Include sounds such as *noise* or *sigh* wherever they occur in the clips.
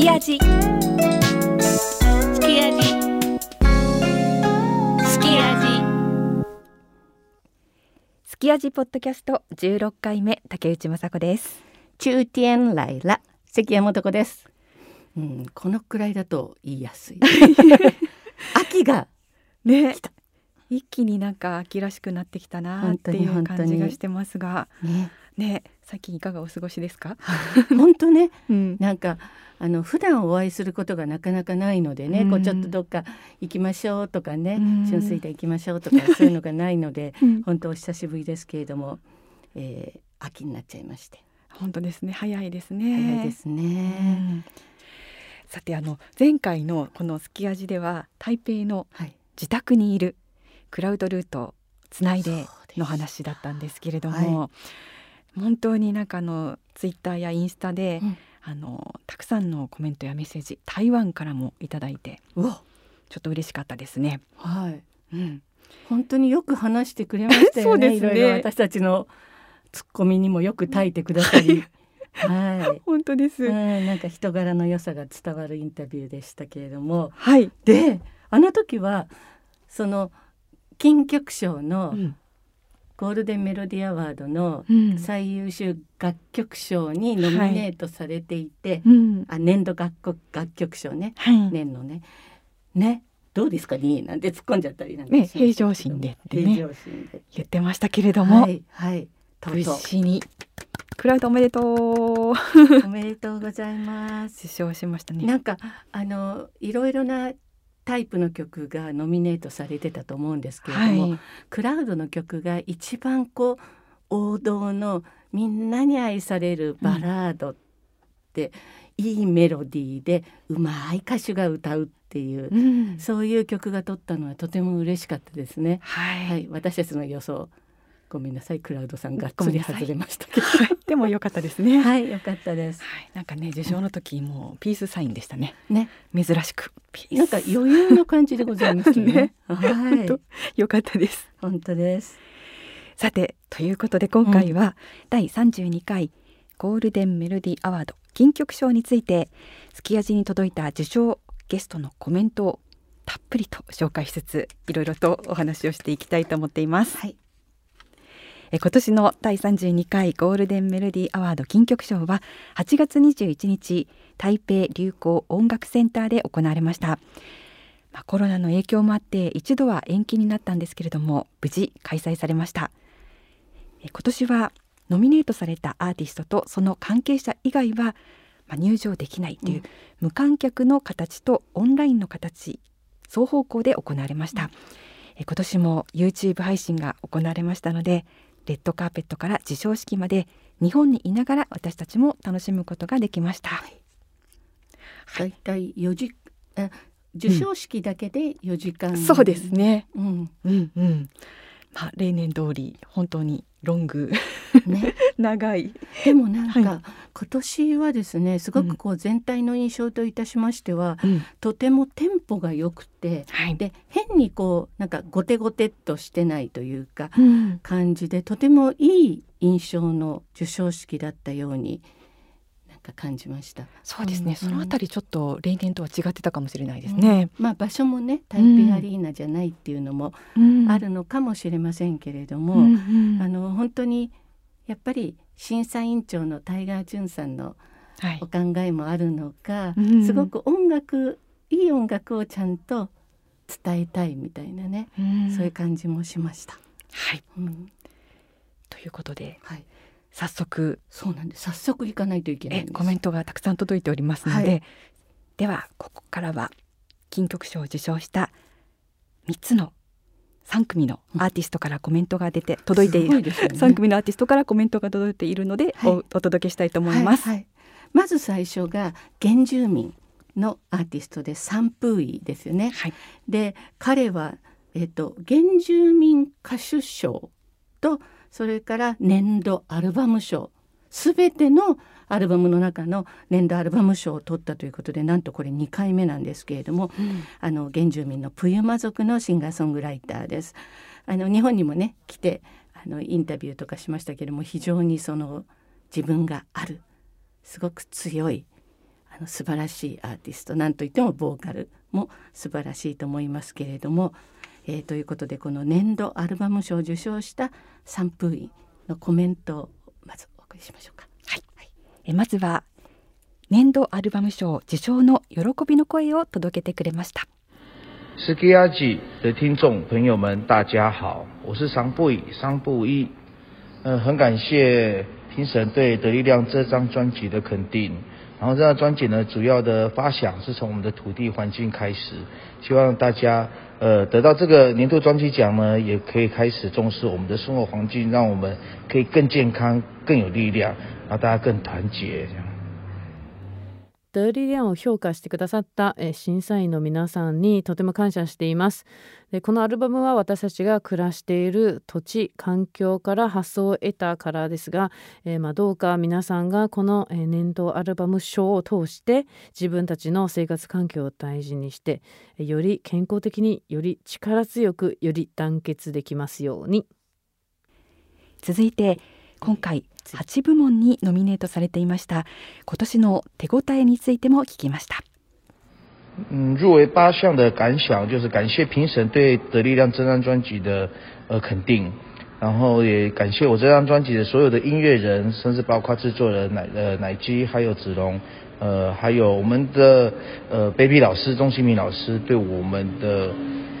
き味すき味すき味すき味ポッドキャスト16回目竹内雅子です。中天来ら関山男です、うん、このくらいだと言いやすい。*laughs* 秋がね。来た。一気になんか秋らしくなってきたな本当にっていう感じがしてますが。ねね最近いかがお過ごしですか、*laughs* 本当ね。うん、なんかあの普段お会いすることがなかなかないのでね、うん。こうちょっとどっか行きましょうとかね、うん。春水亭行きましょうとかそういうのがないので *laughs* うん。本当お久しぶりですけれども、えー秋になっちゃいまして。本当ですね。早いですね。早いですうね。ん。さてあの前回のこのすき味では台北のはい、自宅にいるクラウドルートをつないでの話だったんですけれども、本当になんかあのツイッターやインスタで、うんあのたくさんのコメントやメッセージ台湾からもいただいてうわちょっと嬉しかったですね。はいうん、本当によく話してくれましたよね。*laughs* そうですねいろいろ私たちのツッコミにもよく耐えてくださり、*laughs* はい。本当です。うん、なんか人柄の良さが伝わるインタビューでしたけれども、はい。で、あの時はその金曲賞のうんゴールデンメロディアワードのうん。最優秀楽曲賞にノミネートされていて、うん。あ年度楽曲楽曲賞ね、はい。年のね、ね。どうですかねなんて突っ込んじゃったりなんかね平常心でってね。平常心で。言ってましたけれども、はいはい。とう無とに。クラウドおめでとう。おめでとうございます。*laughs* 受賞しましたね。なんかあのいろいろなタイプの曲がノミネートされてたと思うんですけれども、はい。クラウドの曲が一番こう王道のみんなに愛されるバラードって、いいメロディーでうまい歌手が歌うっていう、うん。そういう曲が取ったのはとても嬉しかったですね。はい。はい、私たちの予想ごめんなさいクラウドさんがっつり外れましたけどはいでも良かったですね。*laughs* はい。はいよかったですなんかね受賞の時もピースサインでしたね。ね珍しく。なんか余裕の感じでございますね *laughs* ねはい本当良かったです。本当ですさてということで今回は第32回ゴールデンメロディアワード金曲賞についてすき味に届いた受賞ゲストのコメントをたっぷりと紹介しつついろいろとお話をしていきたいと思っています。はいえ今年の第32回ゴールデンメロディアワード金曲賞は8月21日台北流行音楽センターで行われました、まあ、コロナの影響もあって一度は延期になったんですけれども無事開催されました。え今年はノミネートされたアーティストとその関係者以外は、まあ、入場できないという、うん。無観客の形とオンラインの形双方向で行われました、え今年も YouTube 配信が行われましたのでレッドカーペットから授賞式まで日本にいながら私たちも楽しむことができました。だいたい4時あ授賞式だけで4時間、そうですね。うんうんうん。まあ例年通り本当にロングね *laughs* 長い。でもなんか、はい今年はですねすごくこう全体の印象といたしましては、うん、とてもテンポが良くてはい。で変にこうなんかゴテゴテっとしてないというかうん、感じでとてもいい印象の授賞式だったようになんか感じました。そうですね。うんそのあたりちょっと例年とは違ってたかもしれないですね。まあ場所もね台北アリーナじゃないっていうのもうんあるのかもしれませんけれども、うんうんあの本当にやっぱり審査委員長のタイガー・ジュンさんのはいお。考えもあるのか、うんすごく音楽いい音楽をちゃんと伝えたいみたいなね、うんそういう感じもしました。はい。うんということではい、早速そうなんです。早速行かないといけないんです。えコメントがたくさん届いておりますので、はいではここからは金曲賞を受賞した3つの3組のアーティストからコメントが出て届いている、すごいね3組のアーティストからコメントが届いているので、はいおお届けしたいと思います。はいはいまず最初が原住民のアーティストでサンプーイですよね。はいで彼は、えっと原住民歌手賞とそれから年度アルバム賞すべてのアルバムの中の年度アルバム賞を取ったということでなんとこれ2回目なんですけれども、あの原住民のプユマ族のシンガーソングライターです。あの日本にもね来てあのインタビューとかしましたけれども非常にその自分があるすごく強いああの素晴らしいアーティストなんといってもボーカルも素晴らしいと思いますけれども、えー、ということでこの年度アルバム賞を受賞したサンプーインのコメントをまずお送りしましょうか。はい、はい、えまずは年度アルバム賞受賞の喜びの声を届けてくれました。s k i a i 的听众朋友们，大家好，我是桑布伊，桑布伊。呃，很感谢评审对《得力量》这张专辑的肯定。然后这张专辑呢，主要的发想是从我们的土地环境开始，希望大家呃得到这个年度专辑奖呢，也可以开始重视我们的生活环境，让我们可以更健康、更有力量，然后大家更团结。这样。ダーリリアンを評価してくださった審査員の皆さんにとても感謝しています でこのアルバムは私たちが暮らしている土地環境から発想を得たからですが、えー、まあどうか皆さんがこの年度アルバム賞を通して自分たちの生活環境を大事にしてより健康的により力強くより団結できますように続いて今回8部門にノミネートされていました今年の手応えについても聞きました。嗯，入围八项的感想就是感谢评审对《得力量》这张专辑的呃肯定，然后也感谢我这张专辑的所有的音乐人，甚至包括制作人奶呃奶基还有子龙，呃还有我们的呃 baby 老师钟新明老师对我们的。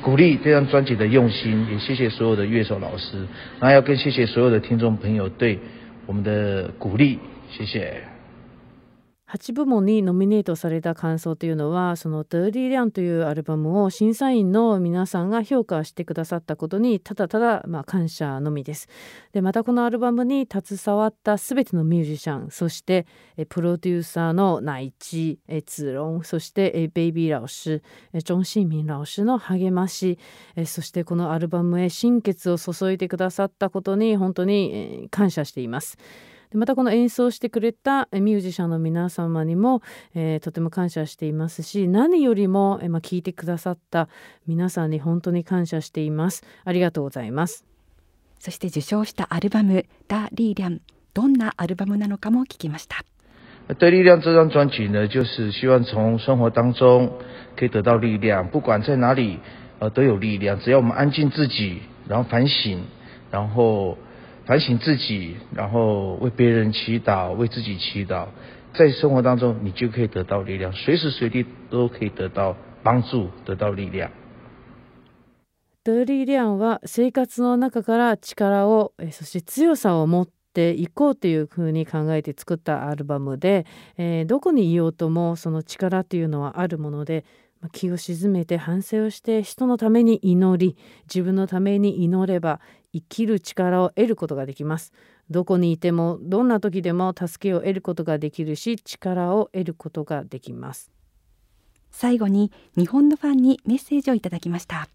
鼓励这张专辑的用心，也谢谢所有的乐手老师，然后要更谢谢所有的听众朋友对我们的鼓励，谢谢。8部門にノミネートされた感想というのはその「ダーリー・リャン」というアルバムを審査員の皆さんが評価してくださったことにただただまあ感謝のみですでまたこのアルバムに携わった全てのミュージシャンそしてプロデューサーのナイチツロンそしてベイビーラオシジョン・シンミンラオシの励ましそしてこのアルバムへ心血を注いでくださったことに本当に感謝しています。でまたこの演奏してくれたミュージシャンの皆様にも、えー、とても感謝していますし何よりも、えー、まあ、聞いてくださった皆さんに本当に感謝しています。ありがとうございます。そして受賞したアルバム「ダ・リーリャン」どんなアルバムなのかも聞きました。对力量这张专辑呢，就是希望从生活当中可以得到力量，不管在哪里，呃，都有力量。只要我们安静自己，然后反省，然后反省自己，然后为别人祈祷，为自己祈祷，在生活当中你就可以得到力量，随时随地都可以得到帮助，得到力量。得力量は生活の中から力をそして強さを持っていこうというふうに考えて作ったアルバムで、えー、どこにいようともその力というのはあるもので気を沈めて反省をして人のために祈り自分のために祈れば生きる力を得ることができます。どこにいてもどんな時でも助けを得ることができるし力を得ることができます。最後に日本のファンにメッセージをいただきました。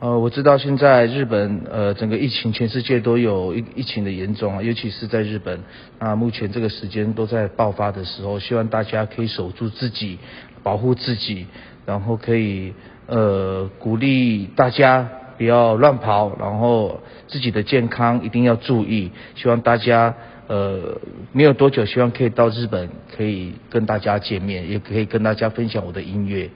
呃，我知道现在日本呃整个疫情全世界都有疫疫情的严重啊，尤其是在日本。啊，目前这个时间都在爆发的时候，希望大家可以守住自己，保护自己，然后可以呃鼓励大家不要乱跑，然后自己的健康一定要注意。希望大家呃没有多久，希望可以到日本，可以跟大家见面，也可以跟大家分享我的音乐。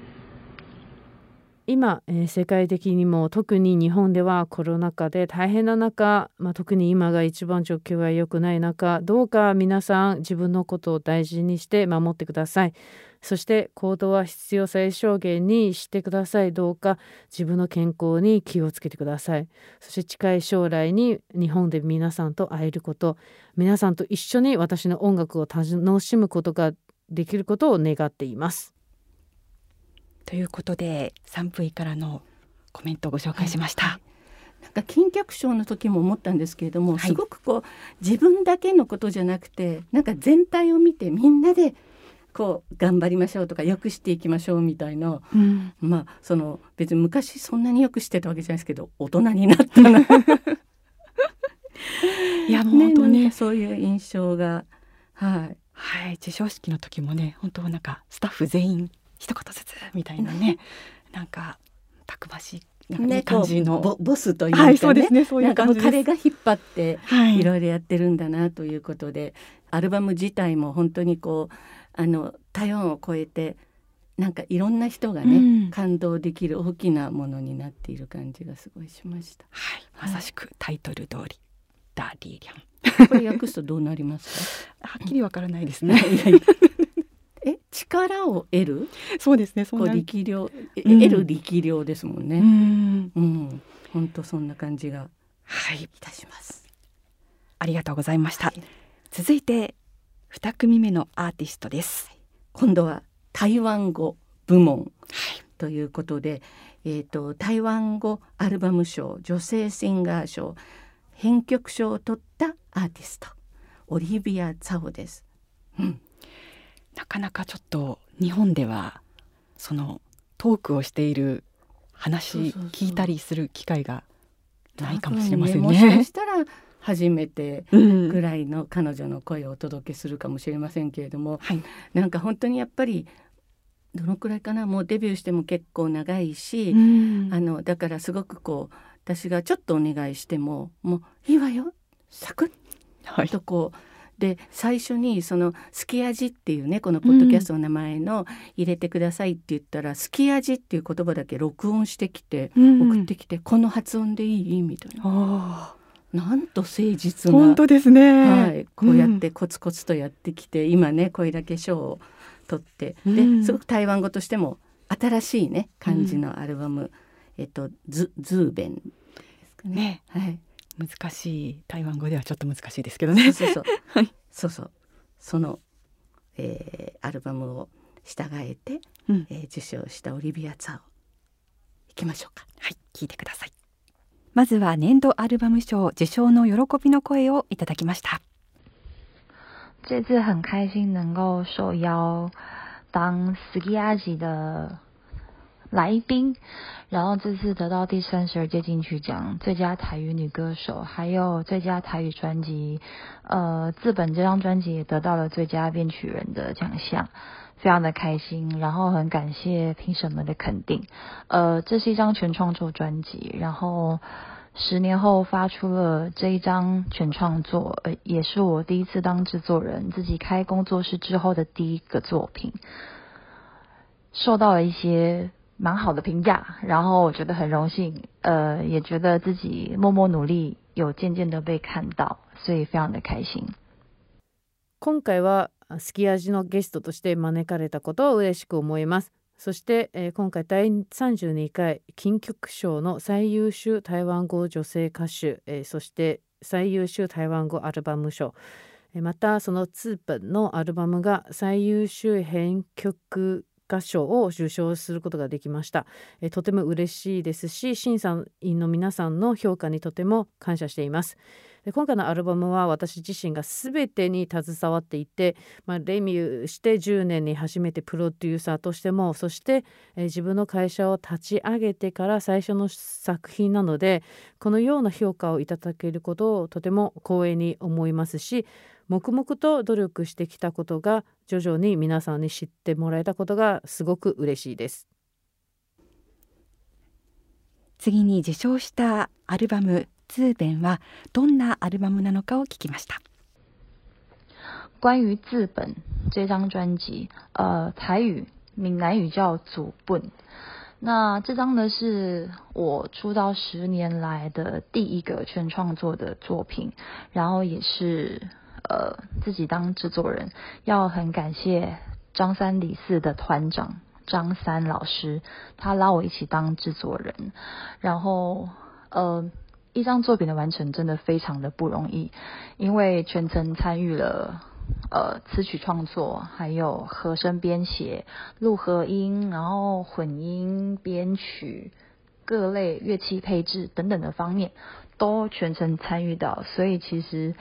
今、えー、世界的にも特に日本ではコロナ禍で大変な中、まあ、特に今が一番状況が良くない中どうか皆さん自分のことを大事にして守ってください そして行動は必要最小限にしてください。どうか自分の健康に気をつけてください。そして近い将来に日本で皆さんと会えること。皆さんと一緒に私の音楽を楽しむことができることを願っています。ということで3分からのコメントをご紹介しました。はい。なんか金脚賞の時も思ったんですけれども、はい、すごくこう自分だけのことじゃなくてなんか全体を見てみんなでこう頑張りましょうとかよくしていきましょうみたいな、うん、まあその別に昔そんなによくしてたわけじゃないですけど大人になったな。*laughs* いやもう本当ね、ね、そういう印象が。はい。はい。授賞式の時もね本当なんかスタッフ全員一言ずつみたいなね *laughs* なんかたくましいね、感じの。ボボスというか、ね、はい、そうですねそういう感じ彼が引っ張ってい。ろいろやってるんだなということで、はい、アルバム自体も本当にこうあの台湾を超えてなんかいろんな人がね、うん感動できる大きなものになっている感じがすごいしました。はい、まさしくタイトル通り、ダーリーリャン。これ訳すとどうなります *laughs* はっきりわからないですか？ね。*laughs* *laughs* え力を得る？そうですね。そこう。力量、えうん得る力量ですもんうね。ん。うん、本当そんな感じがはい、いたします。ありがとうございました。はい続いて二組目のアーティストです。今度は台湾語部門はい。ということで、えー、と台湾語アルバム賞女性シンガー賞編曲賞を取ったアーティストオリビア・ツァオです。うん、なかなかちょっと日本ではそのトークをしている話聞いたりする機会がないかもしれません多分もしかねし。たら初めてうん。ぐらいの彼女の声をお届けするかもしれませんけれどもはい。なんか本当にやっぱりどのくらいかな？もうデビューしても結構長いし、うん。あのだからすごくこう私がちょっとお願いしてももういいわよサクッはい。とこうで最初にその「すき味」っていうねこのポッドキャストの名前の「入れてください」って言ったら「すき味」っていう言葉だけ録音してきてうん。送ってきて「この発音でいい?」みたいな。あなんと誠あ、実な本当ですね。はい、こうやってコツコツとやってきて、今ねこれだけ賞を取って、うん。ですごく台湾語としても新しいね感じのアルバム「えっとズズーベン」ですかうんね。ね、はい、難しい台湾語ではちょっと難しいですけどね。そうそうそう、*laughs* はい。そうそう。その、えーアルバムを従えて、うん。えー受賞したオリビア・ツァオ。いきましょうか。はい、聞いてください。まずは年度アルバム賞受賞の喜びの声をいただきました。这次很开心能够受邀当 s k i a j i 的来宾，然后这次得到第三十二届金曲奖最佳台语女歌手，还有最佳台语专辑。呃，自本这张专辑也得到了最佳编曲人的奖项，非常的开心。然后很感谢评审们的肯定。呃，这是一张全创作专辑，然后。十年后发出了这一张全创作，呃，也是我第一次当制作人，自己开工作室之后的第一个作品，受到了一些蛮好的评价，然后我觉得很荣幸，呃，也觉得自己默默努力，有渐渐的被看到，所以非常的开心。今回はすき味のゲストとして招かれたことを嬉しく思いますそして、えー今回第32回金曲賞の最優秀台湾語女性歌手、えーそして最優秀台湾語アルバム賞えーまたそのツーペンのアルバムが最優秀編曲歌賞を受賞することができました、えとても嬉しいですし審査員の皆さんの評価にとても感謝しています。で今回のアルバムは私自身が全てに携わっていて、まあ、デビューして10年に初めてプロデューサーとしてもそして、え自分の会社を立ち上げてから最初の作品なのでこのような評価をいただけることをとても光栄に思いますし黙々と努力してきたことが徐々に皆さんに知ってもらえたことがすごく嬉しいです。次に受賞したアルバム「ツーベン」はどんなアルバムなのかを聞きました。关于字本这张专辑，呃，台语、闽南语叫祖本。那这张呢是我出道十年来的第一个全创作的作品，然后也是呃自己当制作人，要很感谢张三李四的团长张三老师，他拉我一起当制作人，然后呃。一张作品的完成真的非常的不容易，因为全程参与了呃词曲创作，还有和声编写、录合音，然后混音、编曲、各类乐器配置等等的方面都全程参与到，所以其实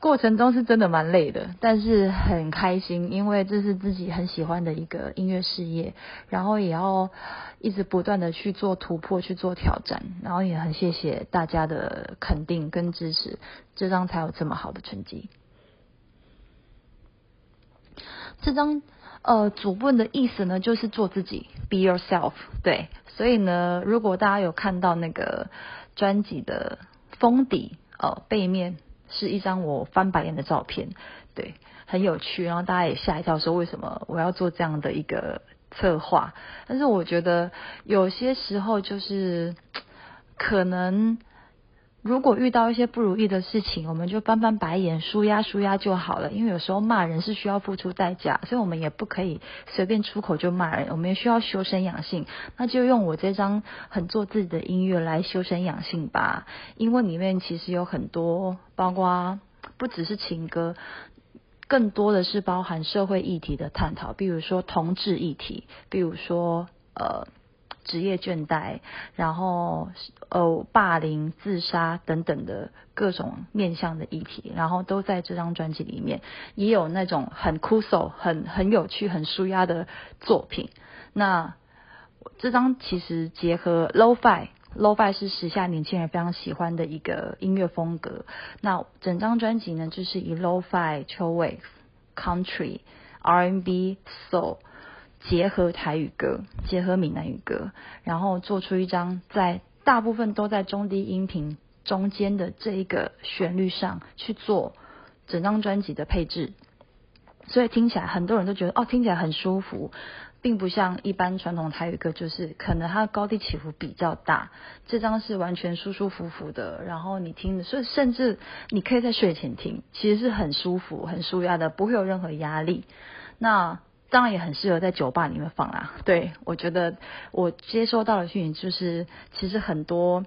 过程中是真的蛮累的，但是很开心，因为这是自己很喜欢的一个音乐事业，然后也要一直不断的去做突破，去做挑战，然后也很谢谢大家的肯定跟支持，这张才有这么好的成绩。这张呃主问的意思呢，就是做自己，be yourself。对，所以呢，如果大家有看到那个专辑的封底，呃，背面是一张我翻白眼的照片，对，很有趣，然后大家也吓一跳，说为什么我要做这样的一个策划？但是我觉得有些时候就是可能。如果遇到一些不如意的事情，我们就翻翻白眼、舒压舒压就好了。因为有时候骂人是需要付出代价，所以我们也不可以随便出口就骂人。我们也需要修身养性，那就用我这张很做自己的音乐来修身养性吧。因为里面其实有很多，包括不只是情歌，更多的是包含社会议题的探讨，比如说同志议题，比如说呃。职业倦怠，然后呃霸凌、自杀等等的各种面向的议题，然后都在这张专辑里面，也有那种很酷手、很很有趣、很舒压的作品。那这张其实结合 Lo-Fi，Lo-Fi 是时下年轻人非常喜欢的一个音乐风格。那整张专辑呢，就是以 Lo-Fi、Chill Wave、Country、R&B、Soul。结合台语歌，结合闽南语歌，然后做出一张在大部分都在中低音频中间的这一个旋律上去做整张专辑的配置，所以听起来很多人都觉得哦，听起来很舒服，并不像一般传统台语歌，就是可能它高低起伏比较大。这张是完全舒舒服服的，然后你听的，所以甚至你可以在睡前听，其实是很舒服、很舒压的，不会有任何压力。那当然也很适合在酒吧里面放啦。*laughs* 对我觉得我接收到的讯息就是，其实很多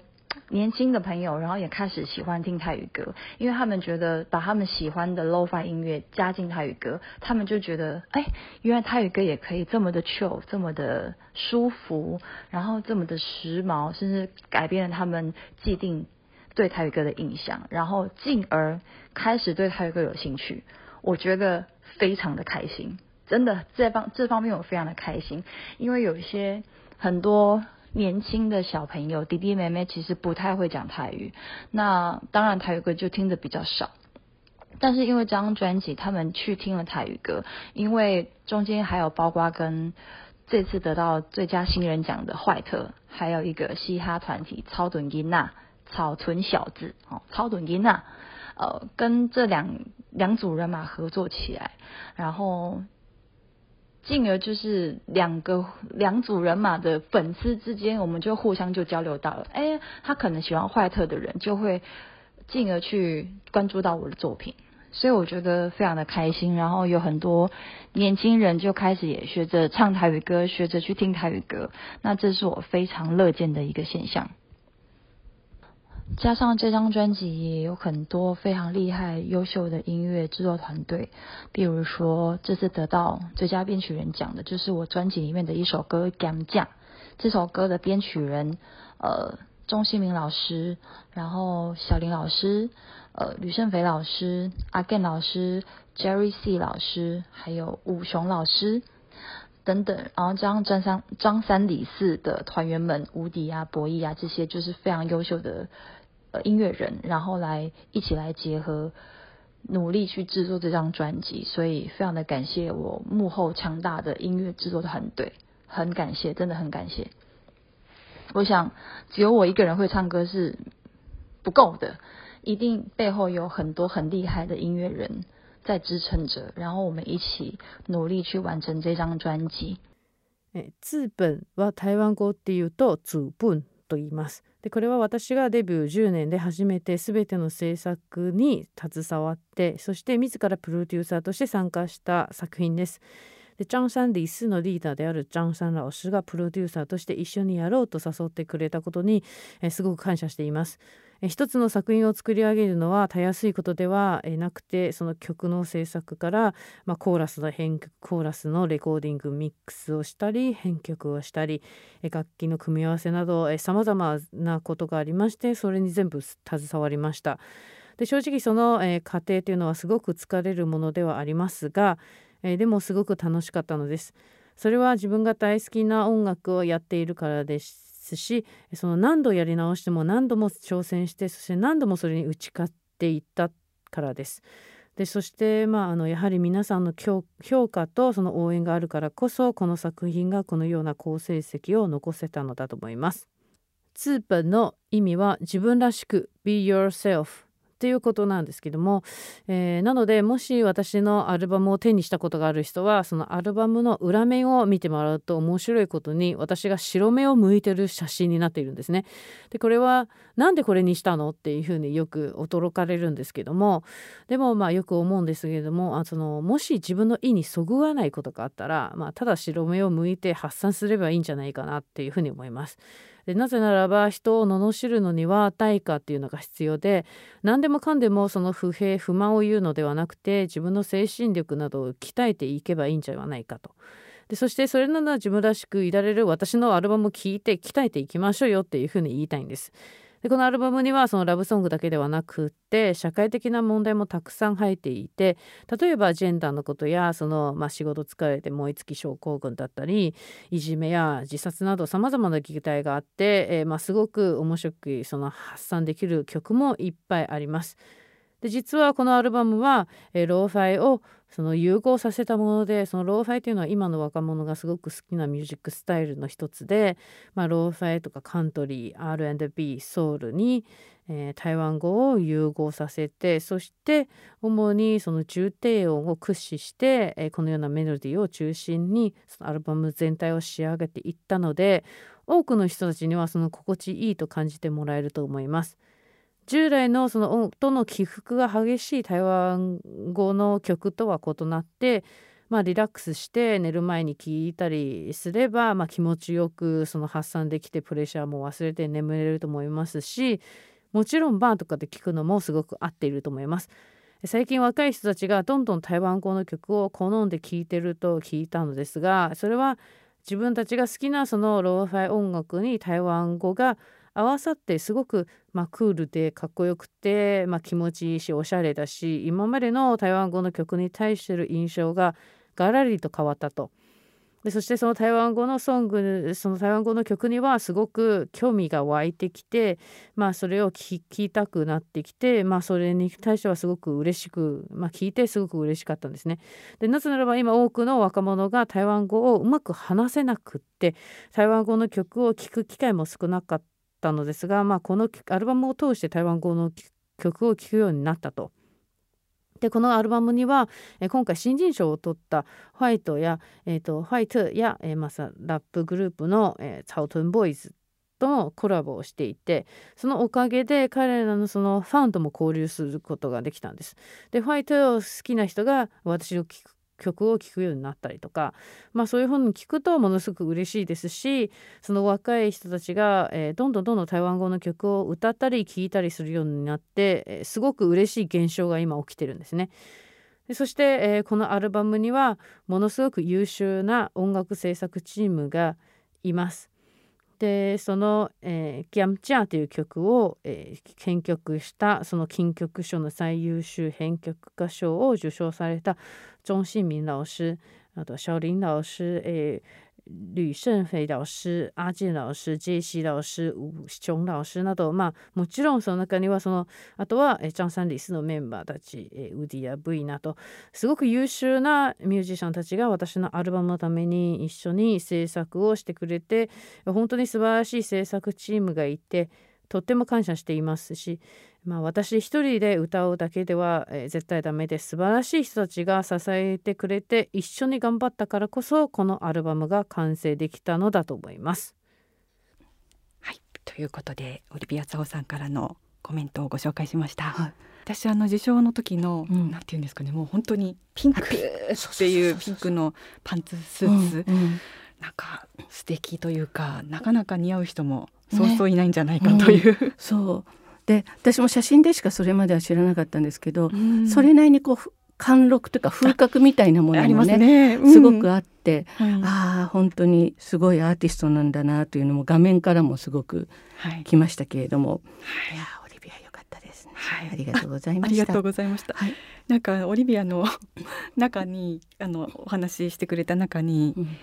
年轻的朋友，然后也开始喜欢听泰语歌，因为他们觉得把他们喜欢的 low-fi 音乐加进泰语歌，他们就觉得，哎，原来泰语歌也可以这么的 chill，这么的舒服，然后这么的时髦，甚至改变了他们既定对泰语歌的印象，然后进而开始对泰语歌有兴趣。我觉得非常的开心。真的，这方这方面我非常的开心，因为有一些很多年轻的小朋友弟弟妹妹其实不太会讲台语，那当然台语歌就听的比较少，但是因为这张专辑他们去听了台语歌，因为中间还有包括跟这次得到最佳新人奖的坏特，还有一个嘻哈团体超顿音娜草屯小子哦，超顿音娜，呃，跟这两两组人马合作起来，然后。进而就是两个两组人马的粉丝之间，我们就互相就交流到了。哎，他可能喜欢坏特的人，就会进而去关注到我的作品，所以我觉得非常的开心。然后有很多年轻人就开始也学着唱台语歌，学着去听台语歌，那这是我非常乐见的一个现象。加上这张专辑也有很多非常厉害、优秀的音乐制作团队，比如说这次得到最佳编曲人奖的，就是我专辑里面的一首歌《Gam 酱》。这首歌的编曲人，呃，钟新明老师，然后小林老师，呃，吕胜斐老师，阿 Gen 老师，Jerry C 老师，还有武雄老师等等。然后张张三张三李四的团员们，无敌啊、博弈啊，这些就是非常优秀的。呃，音乐人，然后来一起来结合，努力去制作这张专辑，所以非常的感谢我幕后强大的音乐制作团队，很感谢，真的很感谢。我想只有我一个人会唱歌是不够的，一定背后有很多很厉害的音乐人在支撑着，然后我们一起努力去完成这张专辑。え、资本は台湾語っていうと资本と言います。 でこれは私がデビュー10年で初めて全ての制作に携わってそして自らプロデューサーとして参加した作品です。で張さん李スのリーダーであるチャンさん老師がプロデューサーとして一緒にやろうと誘ってくれたことにえすごく感謝しています。一つの作品を作り上げるのはたやすいことではなくてその曲の制作から、まあ、コーラスの編曲コーラスのレコーディングミックスをしたり編曲をしたり楽器の組み合わせなどさまざまなことがありましてそれに全部携わりました。で正直その、えー、過程というのはすごく疲れるものではありますが、えー、でもすごく楽しかったのです。それは自分が大好きな音楽をやっているからですですしその何度やり直しても何度も挑戦してそして何度もそれに打ち勝っていったからです。でそして、まあ、あのやはり皆さんの評価とその応援があるからこそこの作品がこのような好成績を残せたのだと思います。ツーパの意味は自分らしく Be yourself っていうことなんですけども、えー、なのでもし私のアルバムを手にしたことがある人はそのアルバムの裏面を見てもらうと面白いことに私が白目を向いてる写真になっているんですね。でこれはなんでこれにしたのっていうふうによく驚かれるんですけどもでもまあよく思うんですけれどもあそのもし自分の意にそぐわないことがあったら、まあ、ただ白目を向いて発散すればいいんじゃないかなっていうふうに思います。でなぜならば人を罵るのには対価っていうのが必要で何でもかんでもその不平不満を言うのではなくて自分の精神力などを鍛えていけばいいんじゃないかと。でそしてそれなら自分らしくいられる私のアルバムを聴いて鍛えていきましょうよっていうふうに言いたいんです。でこのアルバムにはそのラブソングだけではなくって社会的な問題もたくさん入っていて例えばジェンダーのことやその、まあ、仕事疲れて燃え尽き症候群だったりいじめや自殺などさまざまな議題があって、えー、まあ、すごく面白くその発散できる曲もいっぱいあります。で実はこのアルバムは、えー、ローファイをその融合させたものでそのローファイというのは今の若者がすごく好きなミュージックスタイルの一つで、まあ、ローファイとかカントリー R&B ソウルに、えー、台湾語を融合させてそして主にその重低音を駆使して、えー、このようなメロディーを中心にそのアルバム全体を仕上げていったので多くの人たちにはその心地いいと感じてもらえると思います。従来のその音の起伏が激しい台湾語の曲とは異なって、まあ、リラックスして寝る前に聴いたりすれば、まあ、気持ちよくその発散できてプレッシャーも忘れて眠れると思いますしもちろんバーとかで聴くのもすごく合っていると思います。最近若い人たちがどんどん台湾語の曲を好んで聴いてると聞いたのですがそれは自分たちが好きなそのローファイ音楽に台湾語が合わさってすごく、まあ、クールでかっこよくて、まあ、気持ちいいしおしゃれだし今までの台湾語の曲に対してる印象がガラリと変わったと。でそしてその台湾語のソングその台湾語の曲にはすごく興味が湧いてきて、まあ、それを聴きたくなってきて、まあ、それに対してはすごく嬉しく、まあ、聞いてすごく嬉しかったんですね。でなぜならば今多くの若者が台湾語をうまく話せなくって台湾語の曲を聴く機会も少なかったったのですが、まあ、このアルバムを通して台湾語の曲を聴くようになったと。でこのアルバムには、え今回新人賞を取ったホワイトや、えーと、ホワイトや、えー、まさラップグループの、えー、チャオトンボーイズともコラボをしていてそのおかげで彼らのそのファンとも交流することができたんです。でホワイトを好きな人が私を聞く曲を聴くようになったりとか、まあ、そういう本に聞くとものすごく嬉しいですしその若い人たちが、えー、どんどんどんどん台湾語の曲を歌ったり聴いたりするようになって、えー、すごく嬉しい現象が今起きてるんですね。でそして、えー、このアルバムにはものすごく優秀な音楽制作チームがいます。でその、えー「ギャムチャー」という曲を、えー、編曲したその金曲賞の最優秀編曲歌賞を受賞されたジョン・シンミン老師あと小林老師、えー、吕胜斐老師阿健老師ジェイシー老師吴雄老師など、まあ、もちろんその中にはそのあとは、えー、ジャン・サンリスのメンバーたち、え、ウディや V などすごく優秀なミュージシャンたちが私のアルバムのために一緒に制作をしてくれて本当に素晴らしい制作チームがいてとっても感謝していますし、まあ、私一人で歌うだけでは、えー、絶対ダメで素晴らしい人たちが支えてくれて一緒に頑張ったからこそこのアルバムが完成できたのだと思います。はい。ということでオリビア・ツァオさんからのコメントをご紹介しました。はい。私あの受賞の時の、うん、なんていうんですかね。もう本当にピンクっていう。ピンクのパンツスーツ、うんうん、なんか素敵というかなかなか似合う人もそうそういないんじゃないかという、ねうん、そう。で私も写真でしかそれまでは知らなかったんですけど、うん、それなりにこう貫禄というか風格みたいなものもねね、うん、すごくあって、ああ本当にすごいアーティストなんだなというのも画面からもすごくきましたけれども、はい、いやオリビア良かったですね、はい、ありがとうございました。ありがとうございました、はい、なんかオリビアの *laughs* 中にあのお話ししてくれた中に、うん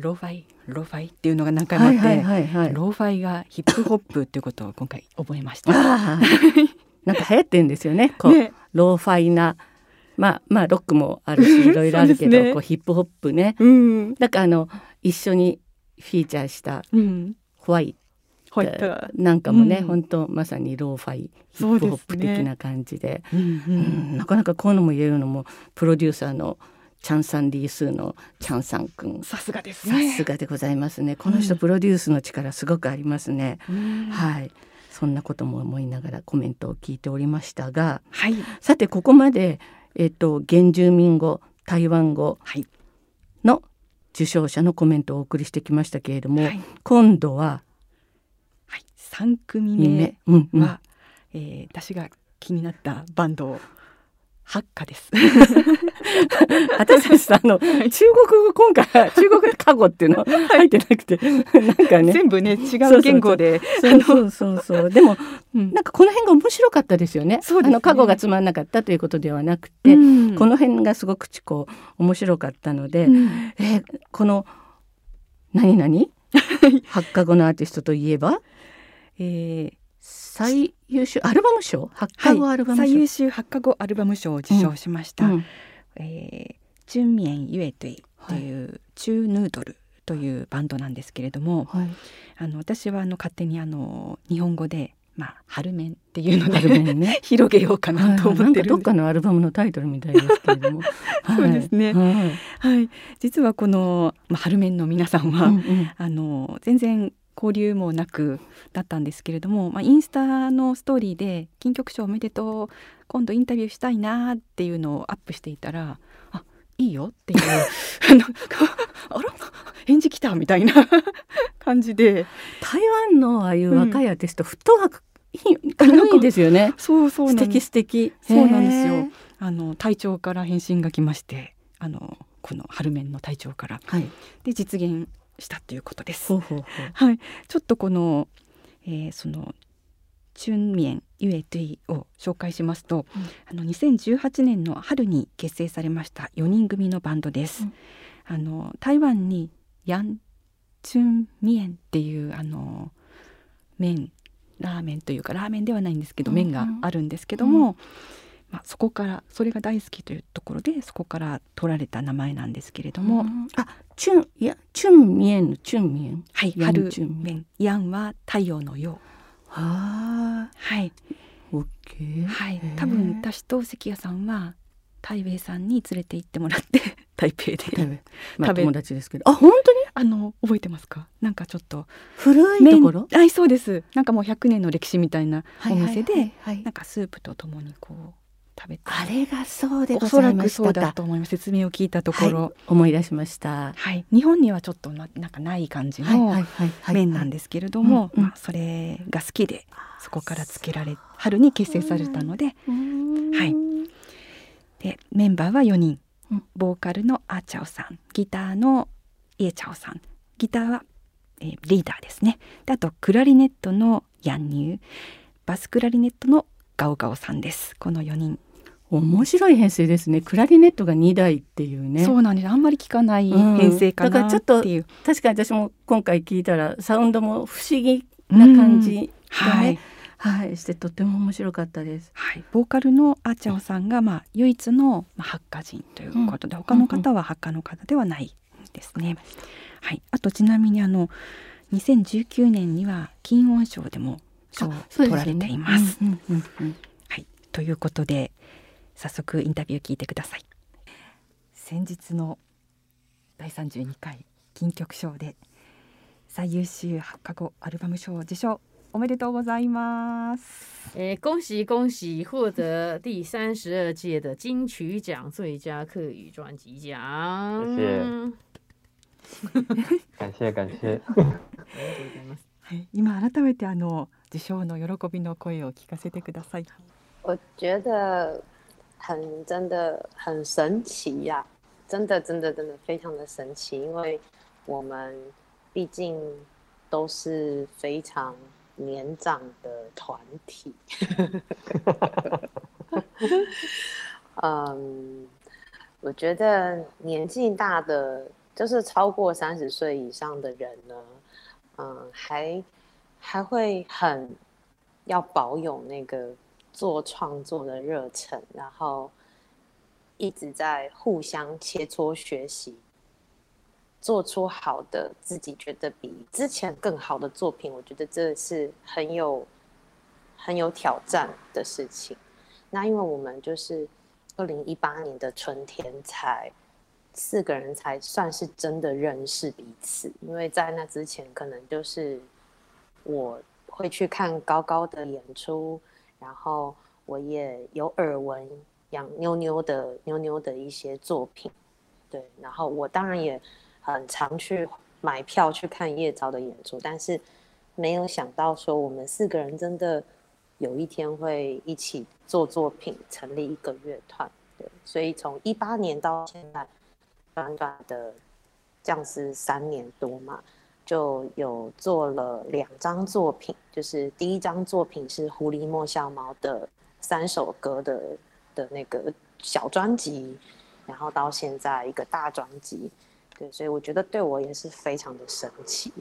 ローファイ？ローファイ？っていうのが何回もあって、はいはいはいはい、ローファイがヒップホップっていうことを今回覚えました。なんか流行ってんですよね。こう、ね、ローファイなまあまあロックもあるし *laughs* いろいろあるけど、ね、こうヒップホップね。うん、だからあの一緒にフィーチャーしたホワイホワイト。なんかもね、うん、本当まさにローファイヒップホップ的な感じで、ねうん、なかなかこういうのも言えるのもプロデューサーのチャンサン・リースーのチャンさんくん。さすがですね。さすがでございますね。この人プロデュースの力すごくありますね、うん、はい。そんなことも思いながらコメントを聞いておりましたが、はい、さてここまでえっと原住民語台湾語の受賞者のコメントをお送りしてきましたけれども、はい、今度は、はい、3組目は、うんうん、えー、私が気になったバンドを八花です。私たちあの、中国語今回中国過語っていうの入ってなくて、なんかね。全部ね違う言語でそうそうそう。そうでも、うん、なんかこの辺が面白かったですよね。そう、ね、あの過語がつまんなかったということではなくて、うん、この辺がすごくこう面白かったので、うん、えー、この何何八花語のアーティストといえば、えー、最優秀アルバム賞？発花後アルバム賞、はい、最優秀発アルバム賞を受賞しました、うん、えー、チュンミエンユエトゥイという、チューヌードルというバンドなんですけれども、はい、あの私はあの勝手にあの日本語でまあ、春面っていうので、ね、*laughs* 広げようかなと思ってる、どっかのアルバムのタイトルみたいですけれども。*laughs* そうですね、はい、はい、実はこの、まあ、春面の皆さんは、うんうん、あの全然交流もなくだったんですけれども、まあ、インスタのストーリーで「金曲賞おめでとう今度インタビューしたいな」っていうのをアップしていたら「あいいよ」っていう *laughs* *laughs* あら返事来たみたいな *laughs* 感じで台湾のああいう若いアーティスト、うん、フットワークいいですよね。そうそう素敵素敵。そうなんですよ。あの隊長から返信が来まして、あのこの春面の隊長から、はい、で実現したということです。ほうほうほう。はい、ちょっとこの、えー、そのチュンミエンユエトゥイを紹介しますと、うん、あの2018年の春に結成されました4人組のバンドです。うん、あの台湾にヤンチュンミエンっていうあの麺ラーメンというかラーメンではないんですけど、麺があるんですけども、まあ、そこからそれが大好きというところでそこから取られた名前なんですけれども、あチュンいやチュンミエンチュンミエン。はい春面ヤンは太陽のようははい。オッケー。はい。多分私と関谷さんは台北さんに連れて行ってもらって *laughs* 台北で。まあ、友達ですけど。あ本当に？あの覚えてますか？なんかちょっと。古いところ？あそうです。なんかもう100年の歴史みたいなお店で、なんかスープとともにこう食べてあれがそうでおそらくそうだと思います。説明を聞いたところ、はい、思い出しました。はい。日本にはちょっとななんかない感じの麺なんですけれども、まあ、それが好きでそこからつけられ春に結成されたので、はい。でメンバーは4人。ボーカルのアーチャオさんギターのイエチャオさん。ギターは、えー、リーダーですね。であとクラリネットのヤンニュー。バスクラリネットのガオガオさんです。この4人面白い編成ですね。クラリネットが2台っていうね。そうなんです。あんまり聞かない編成かなっていう、うん、確かに私も今回聞いたらサウンドも不思議な感じがね、はい。はい、してとても面白かったです。はい、ボーカルのあちゃおさんがまあ唯一のまあハッカ人ということで、うん、他の方はハッカの方ではないですね。うん、はい、あとちなみにあの2019年には金音賞でも賞を取られています。はい、ということで早速インタビュー聞いてください先日の第32回金曲賞で最優秀発花後アルバム賞受賞おめでとうございます。えー、恭喜恭喜，获得第三十二届的金曲奖最佳客语专辑奖。感謝感謝。*laughs* 今改めてあの受賞の喜びの声を聞かせてください。*laughs* 我觉得很真的很神奇呀，真的真的真的非常的神奇，因为我们毕竟都是非常年长的团体。*laughs* 嗯，我觉得年纪大的，就是超过三十岁以上的人呢，嗯，还还会很要保有那个。做创作的热忱，然后一直在互相切磋学习，做出好的，自己觉得比之前更好的作品，我觉得这是很有很有挑战的事情。那因为我们就是二零一八年的春天才四个人才算是真的认识彼此，因为在那之前可能就是我会去看高高的演出，然后我也有耳闻杨妞妞的妞妞的一些作品，对，然后我当然也很常去买票去看叶昭的演出，但是没有想到说我们四个人真的。有一天会一起做作品，成立一个乐团，对，所以从一八年到现在，短短的这样是三年多嘛，就有做了两张作品，就是第一张作品是《狐狸莫笑猫》的三首歌的的那个小专辑，然后到现在一个大专辑，对，所以我觉得对我也是非常的神奇。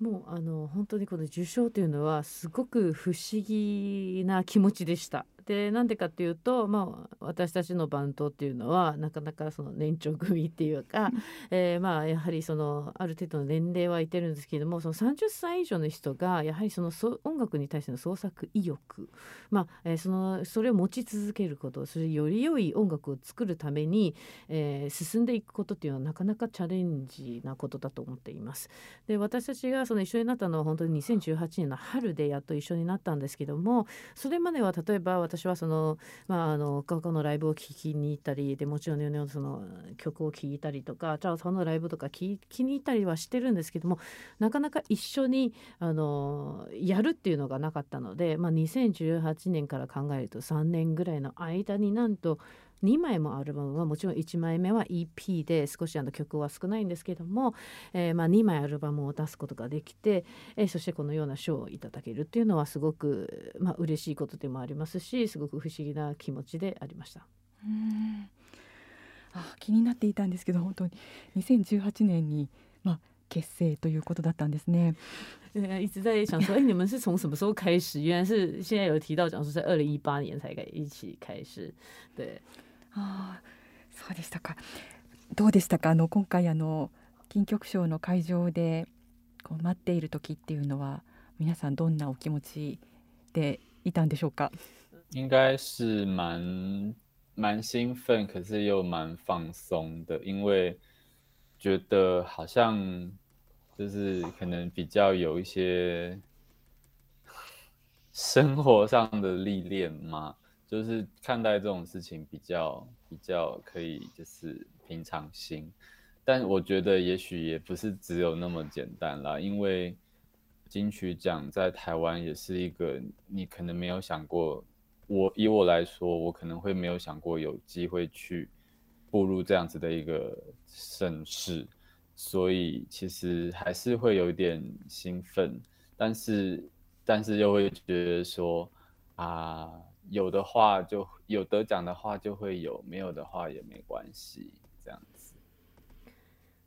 もうあの本当にこの受賞というのはすごく不思議な気持ちでした。 でなんでかっていうと、まあ、私たちのバンドっていうのはなかなかその年長組っていうか、えー、まあやはりそのある程度の年齢はいてるんですけどもその30歳以上の人がやはりその音楽に対しての創作意欲、まあえー、そのそれを持ち続けることそれより良い音楽を作るために、えー、進んでいくことっていうのはなかなかチャレンジなことだと思っています。で私たちがその一緒になったのは本当に2018年の春でやっと一緒になったんですけどもそれまでは例えば私私はそのまああの過去のライブを聴きに行ったりでもちろんのその曲を聴いたりとかチャオさんのライブとか聴きに行ったりはしてるんですけどもなかなか一緒にあのやるっていうのがなかったので、まあ、2018年から考えると3年ぐらいの間になんと2枚もアルバムはもちろん1枚目は EP で少しあの曲は少ないんですけども、えー、まあ2枚アルバムを出すことができて、えー、そしてこのような賞をいただけるっていうのはすごく、まあ嬉しいことでもありますしすごく不思議な気持ちでありました。うんあ気になっていたんですけど本当に2018年に、まあ、結成ということだったんですね。一直在想说，哎，你们是从什么时候开始？原来是现在有提到讲说，在二零一八年才一起开始。对。ああそうでしたか？どうでしたか？あの今回あの金曲賞の会場でこう待っている時っていうのは皆さんどんなお気持ちでいたんでしょうか？应该是蛮蛮兴奋，可是又蛮放松的，因为觉得好像就是可能比较有一些生活上的历练嘛。就是看待这种事情比较比较可以，就是平常心。但我觉得也许也不是只有那么简单啦，因为金曲奖在台湾也是一个你可能没有想过。我以我来说，我可能会没有想过有机会去步入这样子的一个盛世，所以其实还是会有点兴奋，但是但是又会觉得说啊。有的话就有得奖的话就会有，没有的话也没关系，这样子。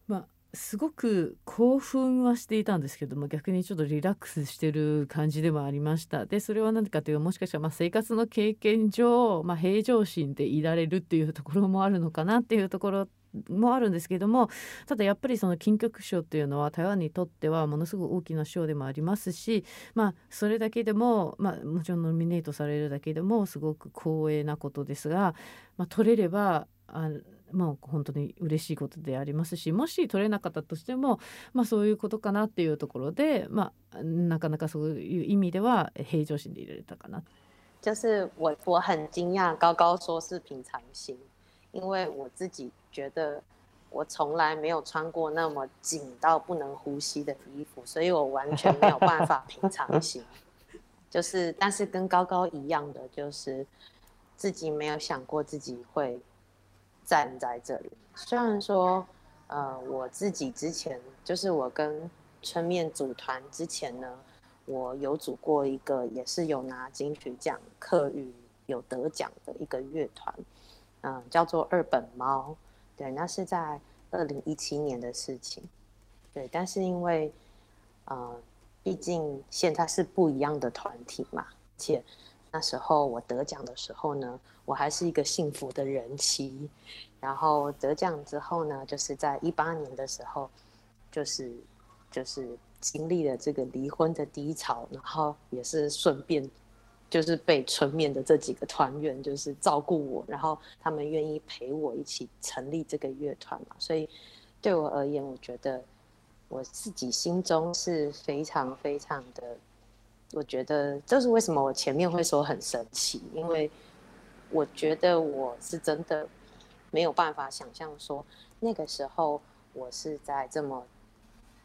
まあすごく興奮はしていたんですけども逆にちょっとリラックスしてる感じでもありましたでそれは何かというもしかしたらまあ生活の経験上、まあ、平常心でいられるっていうところもあるのかなっていうところもあるんですけどもただやっぱりその金曲賞っていうのは台湾にとってはものすごく大きな賞でもありますしまあそれだけでも、まあ、もちろんノミネートされるだけでもすごく光栄なことですが、まあ、取れればあまあ本当に嬉しいことでありますしもし取れなかったとしても、まあ、そういうことかなっていうところで、まあ、なかなかそういう意味では平常心でいられたかな。就是我我很惊讶，高高说是平常心。因为我自己觉得我从来没有穿过那么紧到不能呼吸的衣服，所以我完全没有办法平常心。就是，但是跟高高一样的，就是自己没有想过自己会站在这里。虽然说，呃，我自己之前就是我跟春面组团之前呢，我有组过一个也是有拿金曲奖、客语有得奖的一个乐团。嗯，叫做二本猫，对，那是在二零一七年的事情，对，但是因为，呃，毕竟现在是不一样的团体嘛，且那时候我得奖的时候呢，我还是一个幸福的人妻。然后得奖之后呢，就是在一八年的时候，就是就是经历了这个离婚的低潮，然后也是顺便就是被春面的这几个团员就是照顾我，然后他们愿意陪我一起成立这个乐团嘛。所以对我而言，我觉得我自己心中是非常非常的，我觉得这是为什么我前面会说很神奇，因为我觉得我是真的。没有办法想象说那个时候我是在这么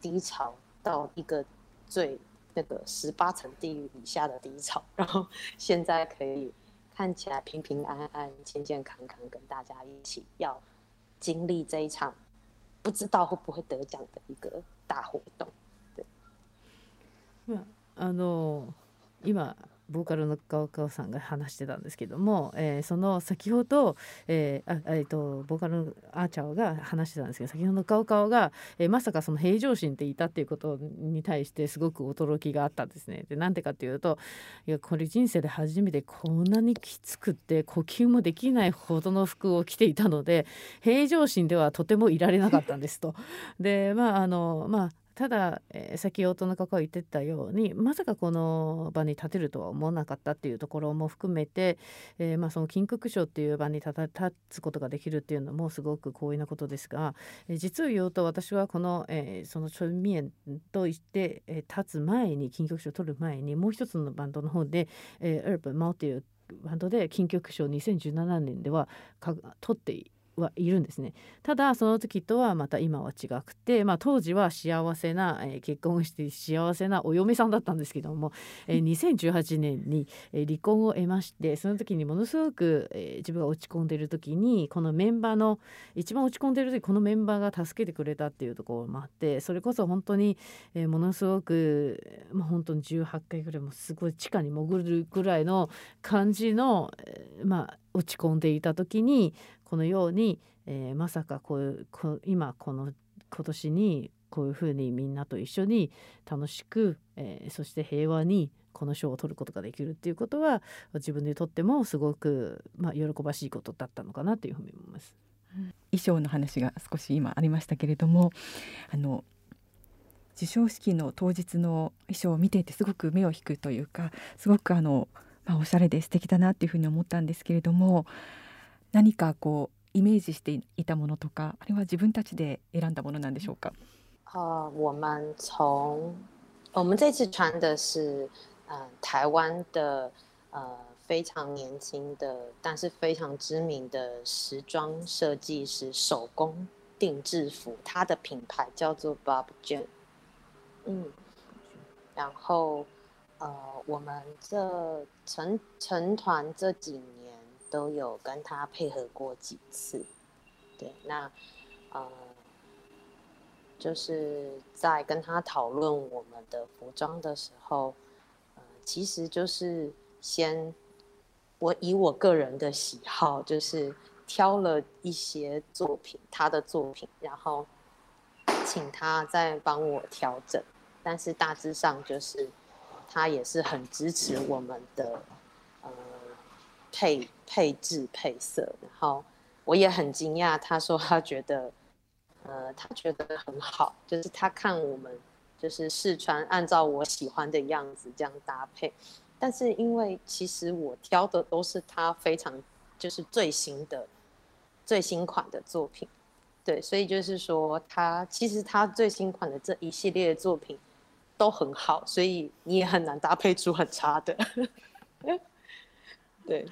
低潮到一个最那个十八层地狱以下的低潮，然后现在可以看起来平平安安、健健康康，跟大家一起要经历这一场不知道会不会得奖的一个大活动。对，嗯，あの今。ボーカルの川川さんが話してたんですけども、えー、その先ほど、えーあえーと、ボーカルのアーチャーが話してたんですけど先ほどの川川が、えー、まさかその平常心っていたっていうことに対してすごく驚きがあったんですね。でなんでかっていうといやこれ人生で初めてこんなにきつくって呼吸もできないほどの服を着ていたので平常心ではとてもいられなかったんですと。でまああのまあただ、えー、先ほどの方が言ってたようにまさかこの場に立てるとは思わなかったっていうところも含めて、えー、まあ、その金曲賞っていう場に立つことができるっていうのもすごく光栄なことですが、えー、実を言うと私はこの、えそのチョンミエンと言って、え立つ前に金曲賞を取る前にもう一つのバンドの方で「えー、エルブ・マウ」っていうバンドで金曲賞2017年では取ってはいるんですねただその時とはまた今は違くて、まあ、当時は幸せな、えー、結婚して幸せなお嫁さんだったんですけども、えー、2018年に、離婚を得ましてその時にものすごく、えー、自分が落ち込んでる時にこのメンバーの一番落ち込んでる時このメンバーが助けてくれたっていうところもあってそれこそ本当に、えー、ものすごく、まあ、本当に18回ぐらいもすごい地下に潜るぐらいの感じの、えー、まあ落ち込んでいた時にこのように、えー、まさかこういうこ今この今年にこういうふうにみんなと一緒に楽しく、えー、そして平和にこの賞を取ることができるっていうことは自分にとってもすごく、まあ、喜ばしいことだったのかなというふうに思います。衣装の話が少し今ありましたけれどもあの授賞式の当日の衣装を見ていてすごく目を引くというかすごくあの、まあ、おしゃれで素敵だなっていうふうに思ったんですけれども何かこうイメージしていたものとかあれは自分たちで選んだものなんでしょうか？啊、我们从我们这次穿的是呃台湾的呃非常年轻的，但是非常知名的时装设计师手工定制服，它的品牌叫做 Bob Jane。嗯，然后呃，我们这成成团这几年。都有跟他配合过几次，对，那呃，就是在跟他讨论我们的服装的时候，呃，其实就是先我以我个人的喜好，就是挑了一些作品，他的作品，然后请他再帮我调整，但是大致上就是他也是很支持我们的。配配置配色，然后我也很惊讶，他说他觉得，呃，他觉得很好，就是他看我们就是试穿，按照我喜欢的样子这样搭配，但是因为其实我挑的都是他非常就是最新的最新款的作品，对，所以就是说他其实他最新款的这一系列的作品都很好，所以你也很难搭配出很差的，*laughs* 对。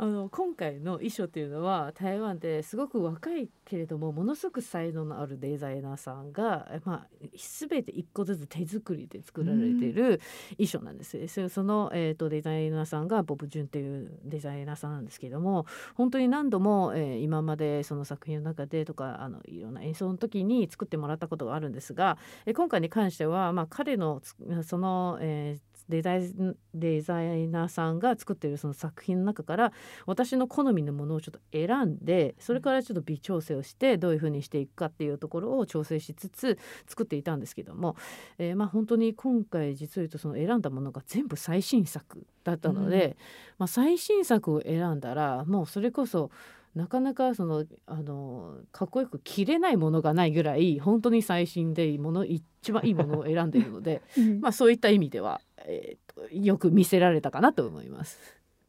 あの今回の衣装っていうのは台湾ですごく若いけれどもものすごく才能のあるデザイナーさんが、まあ、全て一個ずつ手作りで作られている衣装なんです。うん、その、えーと、デザイナーさんがボブ・ジュンっていうデザイナーさんなんですけども本当に何度も、えー、今までその作品の中でとかあのいろんな演奏の時に作ってもらったことがあるんですが、えー、今回に関しては、まあ、彼のその、えーデザイデザイナーさんが作ってるその作品の中から私の好みのものをちょっと選んでそれからちょっと微調整をしてどういうふうにしていくかっていうところを調整しつつ作っていたんですけども、えー、まあ本当に今回実を言うとその選んだものが全部最新作だったので、うん、まあ、最新作を選んだらもうそれこそなかなかそのあのかっこよく着れないものがないぐらい本当に最新でいいもの一番いいものを選んでいるので、*laughs* うん、まあそういった意味では、えーと、よく見せられたかなと思います。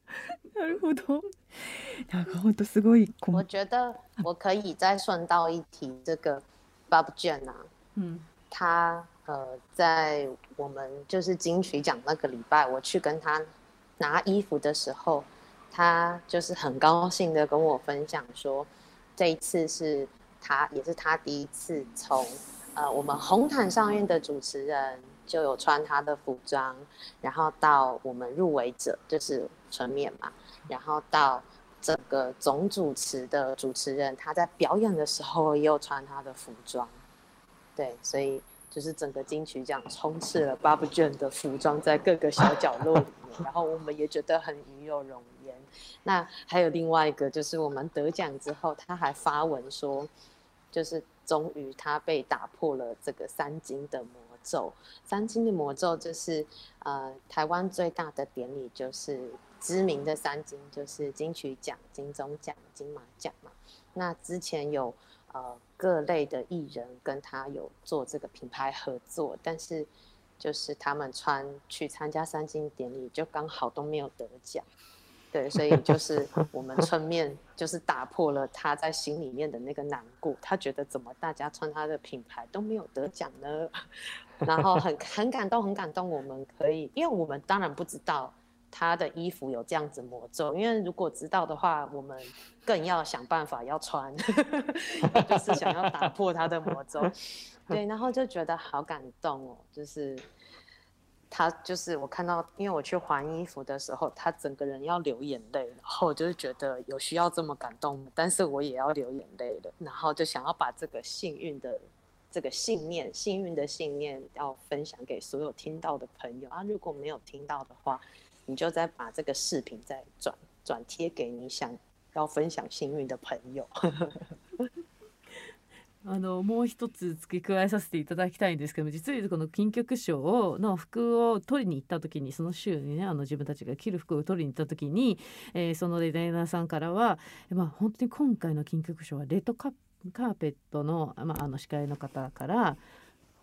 *laughs* なるほど。なんか本当すごい。我觉得我可以再顺道一提这个 Bob Jen 啊，嗯，他呃在我们就是金曲奖那个礼拜，我去跟他拿衣服的时候。他就是很高兴的跟我分享说，这一次是他也是他第一次从呃我们红毯上面的主持人就有穿他的服装，然后到我们入围者就是纯面嘛，然后到整个总主持的主持人他在表演的时候也有穿他的服装，对，所以就是整个金曲奖充斥了 Bob j n 的服装在各个小角落里面，然后我们也觉得很与有荣。那还有另外一个，就是我们得奖之后，他还发文说，就是终于他被打破了这个三金的魔咒。三金的魔咒就是呃，台湾最大的典礼就是知名的三金，就是金曲奖、金钟奖、金马奖嘛。那之前有呃各类的艺人跟他有做这个品牌合作，但是就是他们穿去参加三金典礼，就刚好都没有得奖。对，所以就 *laughs* 是我们春面就是打破了他在心里面的那个难过，他觉得怎么大家穿他的品牌都没有得奖呢？*laughs* 然后很很感动，很感动。我们可以，因为我们当然不知道他的衣服有这样子魔咒，因为如果知道的话，我们更要想办法要穿，*laughs* 就是想要打破他的魔咒。对，然后就觉得好感动哦，就是。他就是我看到，因为我去还衣服的时候，他整个人要流眼泪，然后我就是觉得有需要这么感动，但是我也要流眼泪了，然后就想要把这个幸运的这个信念，幸运的信念要分享给所有听到的朋友啊！如果没有听到的话，你就再把这个视频再转转贴给你想要分享幸运的朋友。*laughs* あのもう一つ付け加えさせていただきたいんですけども実はこの金曲賞の服を取りに行った時にその週にねあの自分たちが着る服を取りに行った時に、えー、そのデザイナーさんからは、まあ、本当に今回の金曲賞はレッドカーペットの,、まあ、あの司会の方から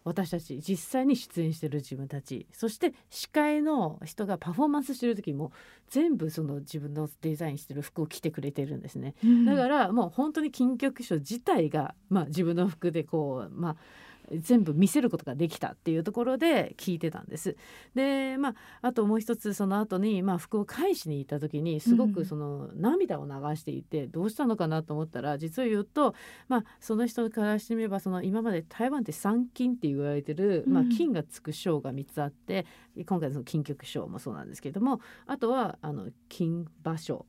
私たち実際に出演してる自分たち。そして司会の人がパフォーマンスしてる時も全部その自分のデザインしてる服を着てくれてるんですね、うん、だからもう本当に金曲賞自体が、まあ、自分の服でこうまあ全部見せることができたっていうところで聞いてたんです。でまああともう一つその後にまあ服を返しに行った時にすごくその涙を流していてどうしたのかなと思ったら実を言うとまあその人からしてみればその今まで台湾って三金って言われてる、まあ、金がつく賞が3つあって今回の金曲賞もそうなんですけどもあとはあの金馬賞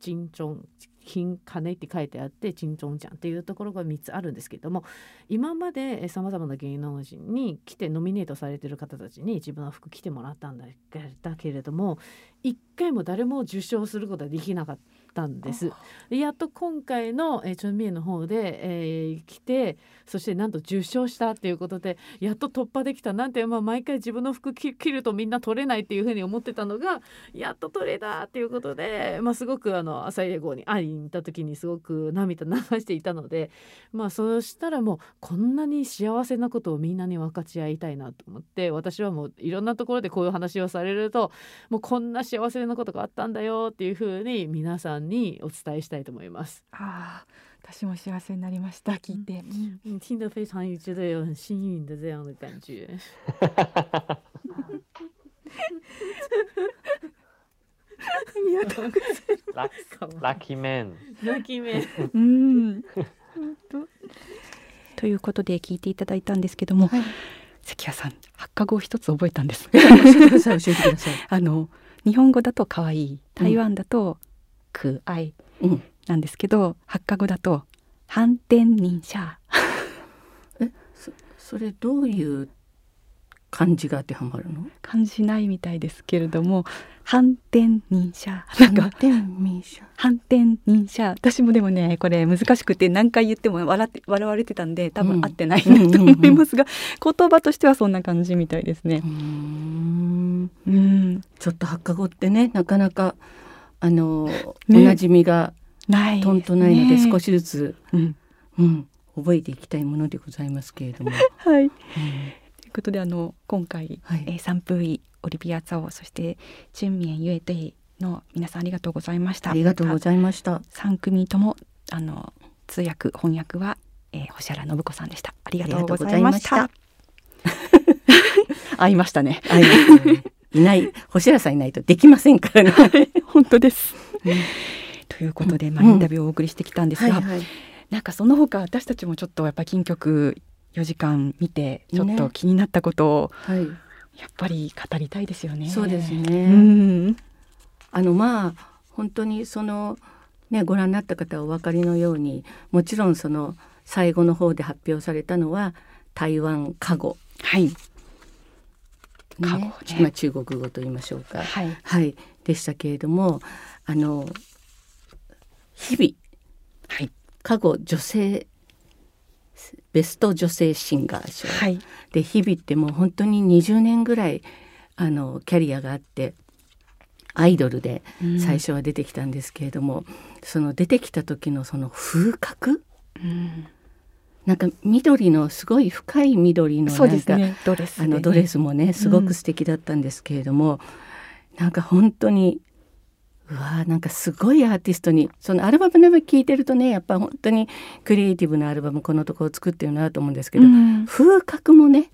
金チョン金金って書いてあってチンチョンジャンっていうところが3つあるんですけども今までさまざまな芸能人に来てノミネートされてる方たちに自分の服着てもらったんだけれども一回も誰も受賞することはできなかった。んです。やっと今回の、えー、チョンミエの方で、えー、来てそしてなんと受賞したっていうことでやっと突破できたなんて、まあ、毎回自分の服着るとみんな取れないっていうふうに思ってたのがやっと取れたっていうことで、まあ、すごくあの朝入号に会いに行った時にすごく涙流していたので、まあ、そうしたらもうこんなに幸せなことをみんなに分かち合いたいなと思って私はもういろんなところでこういう話をされるともうこんな幸せなことがあったんだよっていうふうに皆さんにお伝えしたいと思います。あ私も幸せになりました聞いて。嗯，听得非常觉得有很幸运的这样的感觉。ありがとうございます。ラッキーメン。ラッキーメン。うん。ということで聞いていただいたんですけども、はい、関谷さん発火語を一つ覚えたんです。教えてください。教えてください。あの日本語だと可愛い、台湾だと可愛なんですけど、発火語だと反転認者。え、そそれどういう漢字が当てはまるの？漢字ないみたいですけれども反転認者。なんか反転民社反転認者。私もでもねこれ難しくて何回言っても笑って笑われてたんで多分合ってないなと思いますが、言葉としてはそんな感じみたいですね。う。ん。うん、ちょっと発火語ってねなかなかあの、ねおなじみがないとんとないので少し、しずつ、うん、うん、覚えていきたいものでございますけれども、*laughs* はい。うんということであの今回、はいえー、サンプーイオリビアザオそしてチュンミエンユエテイの皆さんありがとうございました。ありがとうございました。3組ともあの通訳翻訳は、えー、星原信子さんでした。ありがとうございました。あ *laughs* 会いましたね。ありがとうねいない星原さんいないとできませんからね。本当です。う *laughs* んということで、まあ、うんインタビューをお送りしてきたんですが、はいはいなんかその他私たちもちょっとやっぱ金曲4時間見てちょっとね気になったことをはい、やっぱり語りたいですよね。そうですうね。ん。あのまあ本当にそのねご覧になった方はお分かりのようにもちろんその最後の方で発表されたのは台湾加護、はい。ね加護ねまあ中国語と言いましょうか。はい。はいでしたけれどもあの日々はい。加護女性ベスト女性シンガー賞、はい。で日々ってもう本当に20年ぐらいあのキャリアがあってアイドルで最初は出てきたんですけれども、その出てきた時のその風格うん。なんか緑のすごい深い緑のなんか、ね。ドレスでね、あのドレスもねすごく素敵だったんですけれども、なんか本当にうわーなんかすごいアーティストにそのアルバムの聴いてるとねやっぱ本当にクリエイティブなアルバムこのところ作ってるなと思うんですけど、うん。風格もね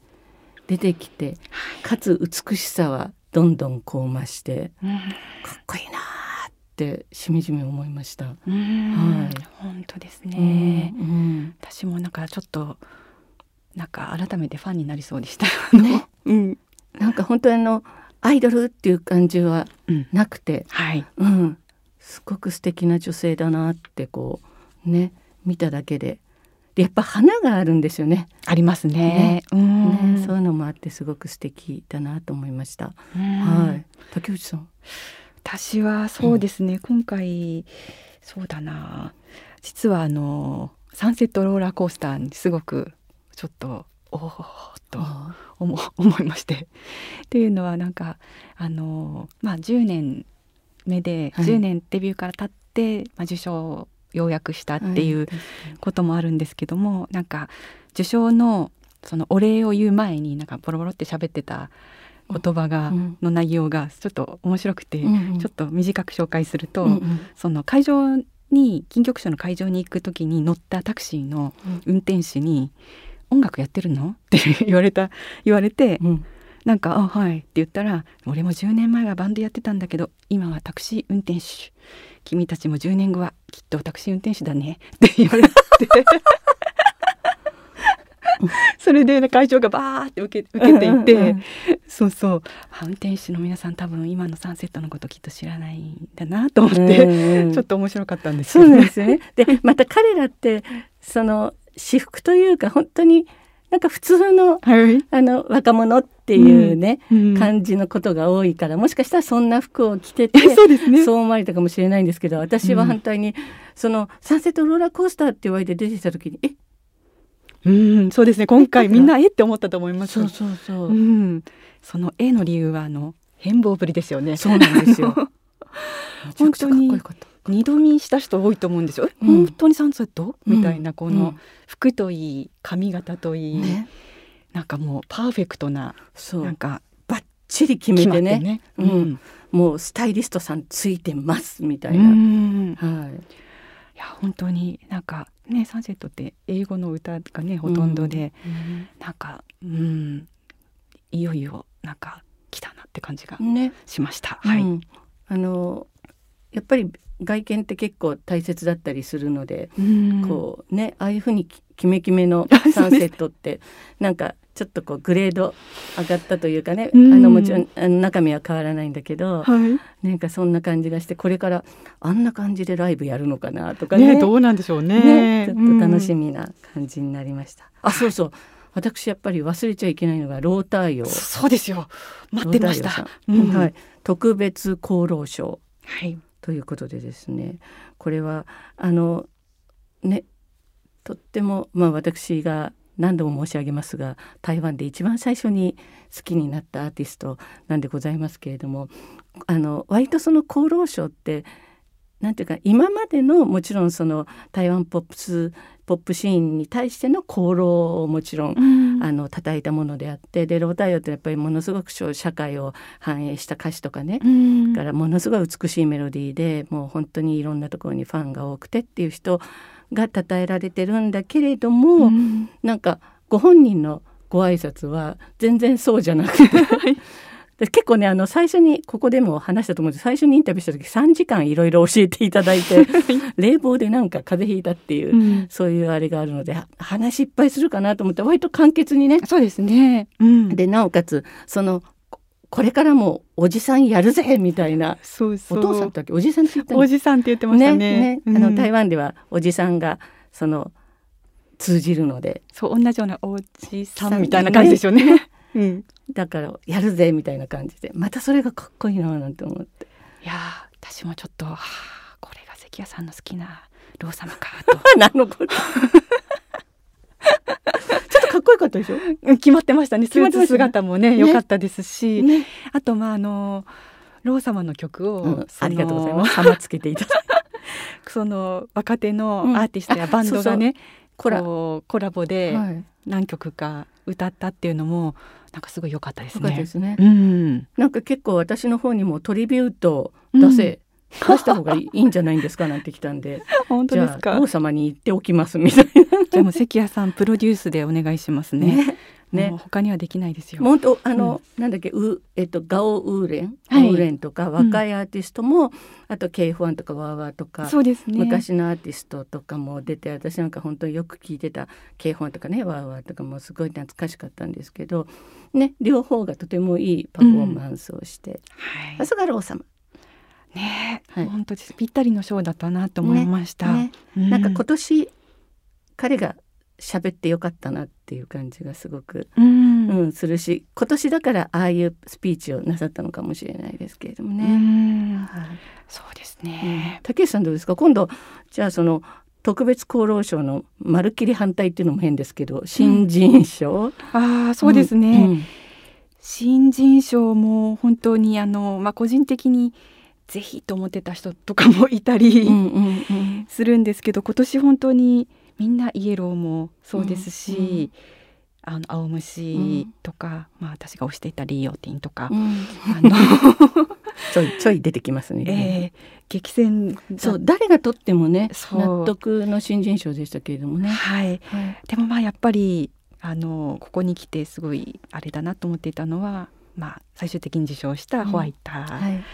出てきてかつ美しさはどんどんこう増してうん。かっこいいなーってしみじみ思いました。うんはい本当ですね。うん私もなんかちょっとなんか改めてファンになりそうでした。ねうん。なんか本当にあのアイドルっていう感じはうん。なくて、はい。うん、すごく素敵な女性だなってこうね見ただけででやっぱ花があるんですよねありますね。うん。ねそういうのもあってすごく素敵だなと思いました。うんはい竹内さん私はそうですね、今回そうだな。実はあのサンセットローラーコースターにすごくちょっとおおっとあ思 *laughs* 思いまして。っていうのはなんかあのまあ10年目で、はい。10年デビューから経って、まあ、受賞をようやくしたっていうはいこともあるんですけども、なんか受賞のそのお礼を言う前になんかボロボロって喋ってた言葉が、うん。の内容がちょっと面白くて、ちょっと短く紹介すると、その会場に金曲賞の会場に行く時に乗ったタクシーの運転手に「音楽やってるの?」って言われた言われて、うん。なんか「あはい」って言ったら「俺も10年前はバンドやってたんだけど今はタクシー運転手。君たちも10年後はきっとタクシー運転手だね」って言われて *laughs* それで会場がバーって受け受けていて、うんうんうんそうそうあ運転手の皆さん多分今のサンセットのこときっと知らないんだなと思って、うんうんちょっと面白かったんですそうよね。なんですよね。でまた彼らってその私服というか本当になんか普通のはい、あの若者っていうね、うん感じのことが多いからもしかしたらそんな服を着ててそうですね。そう思われたかもしれないんですけど私は反対に、そのサンセットローラーコースターって言われて出てきた時にえうん、そうですね。今回みんなえって思ったと思います。そうそうそう、うん、その絵の理由はあの変貌ぶりですよね。そうなんですよ。*laughs* めちゃくちゃかっこよかった。二度見した人多いと思うんですよ。えうん。本当にサンセット、みたいなこのうん。服といい髪型といい、ね、なんかもうパーフェクトなそう。なんかバッチリ決めててね。ね。ううん。ん、もうスタイリストさんついてますみたういな、ん、い。はいや本当になんかねサンセットって英語の歌がねほとんどで、なんかうん。いよいよなんか来たなって感じがね、しました。はい。うんあのやっぱり外見って結構大切だったりするので、うん。こうねああいうふうにきキメキメの *laughs* サンセットってなんかちょっとこうグレード上がったというかね、うん。あのもちろんあの中身は変わらないんだけど、はい。なんかそんな感じがしてこれからあんな感じでライブやるのかなとかね。ねどうなんでしょうね。ね。ちょっと楽しみ。みな感じになりました。あそうそう。私やっぱり忘れちゃいけないのがロー用そうですよ。待ってました。はい、特別功労賞。はいということでですねこれはあのねとってもまあ私が何度も申し上げますが台湾で一番最初に好きになったアーティストなんでございますけれどもあの割とその厚労省ってなんていうか今までのもちろんその台湾ポップスポップシーンに対しての功労をもちろんうん。あの叩いたものであってでロータイオってやっぱりものすごく社会を反映した歌詞とかね。うん。だからものすごい美しいメロディーでもう本当にいろんなところにファンが多くてっていう人が称えられてるんだけれども、うん。なんかご本人のご挨拶は全然そうじゃなくて *laughs* で結構ねあの最初にここでも話したと思うんです。最初にインタビューした時3時間いろいろ教えていただいて冷房でなんか風邪ひいたっていう、うん。そういうあれがあるのでは話いっぱいするかなと思って割と簡潔にねそうですね。うん、でなおかつそのここれからもおじさんやるぜみたいなそうそう。お父さんだっけ？おじさんって言ったの？おじさんって言ってましたね。ねあの台湾湾ではおじさんがその通じるので。そう同じようなおじさんみたいな感じですよね。うん、だからやるぜみたいな感じで。またそれがかっこいいななんて思って。いやー私もちょっと、はあ、これが関谷さんの好きなロー様かと。何のことちょっとかっこよかったでしょ？うん決まってましたね。スーツ姿もねね。良かったですし、ね、あとまああのロー様の曲を、うん、ありがとうございます。浜つけていただいて。その若手のうん。アーティストやバンドがね、コラコラボではい。何曲か歌ったっていうのもなんかすごい良かったですね。ですね。うん、なんか結構私の方にもトリビュート出せ、出した方がいいんじゃないんですか？なんて来たんで。*laughs* 本当じですか？ゃあ王。様に言っておきますみたいな。じゃあもう関谷さんプロデュースでお願いしますね。ね。ね。他にはできないですよ。本当あの、なんだっけうえっとガオウーレン、はい。ウーレンとか若いアーティストも、あと K1 とかワーワーとか、そうですね。昔のアーティストとかも出て私なんか本当によく聞いてた K1 とかねワーワーとかもすごい懐かしかったんですけどね両方がとてもいいパフォーマンスをして、はい。さすがロー様ね、はい。本当です。ぴったりのショーだったなと思いました。ね。うなんか今年彼が喋ってよかったなっていう感じがすごく、うん、うん、するし今年だからああいうスピーチをなさったのかもしれないですけれどもうね。ん。はい。そうですうん。ね。竹内さんどうですか？今度じゃあその特別功労賞のまるっきり反対っていうのも変ですけど新人賞、ああ、そうですね。うん。新人賞も本当にあのまあ個人的にぜひと思ってた人とかもいたりうんうんうん。するんですけど、今年本当にみんなイエローもそうですし、うんうん。あの青虫とか、まあ私が推していたリオティンとか、うん。あの *laughs* ちょいちょい出てきますね。えー激戦だ。そう誰が取ってもね納得の新人賞でしたけれどもね。はい。はい。でもまあやっぱりあのここに来てすごいあれだなと思っていたのは、まあ最終的に受賞したホワイター。はい、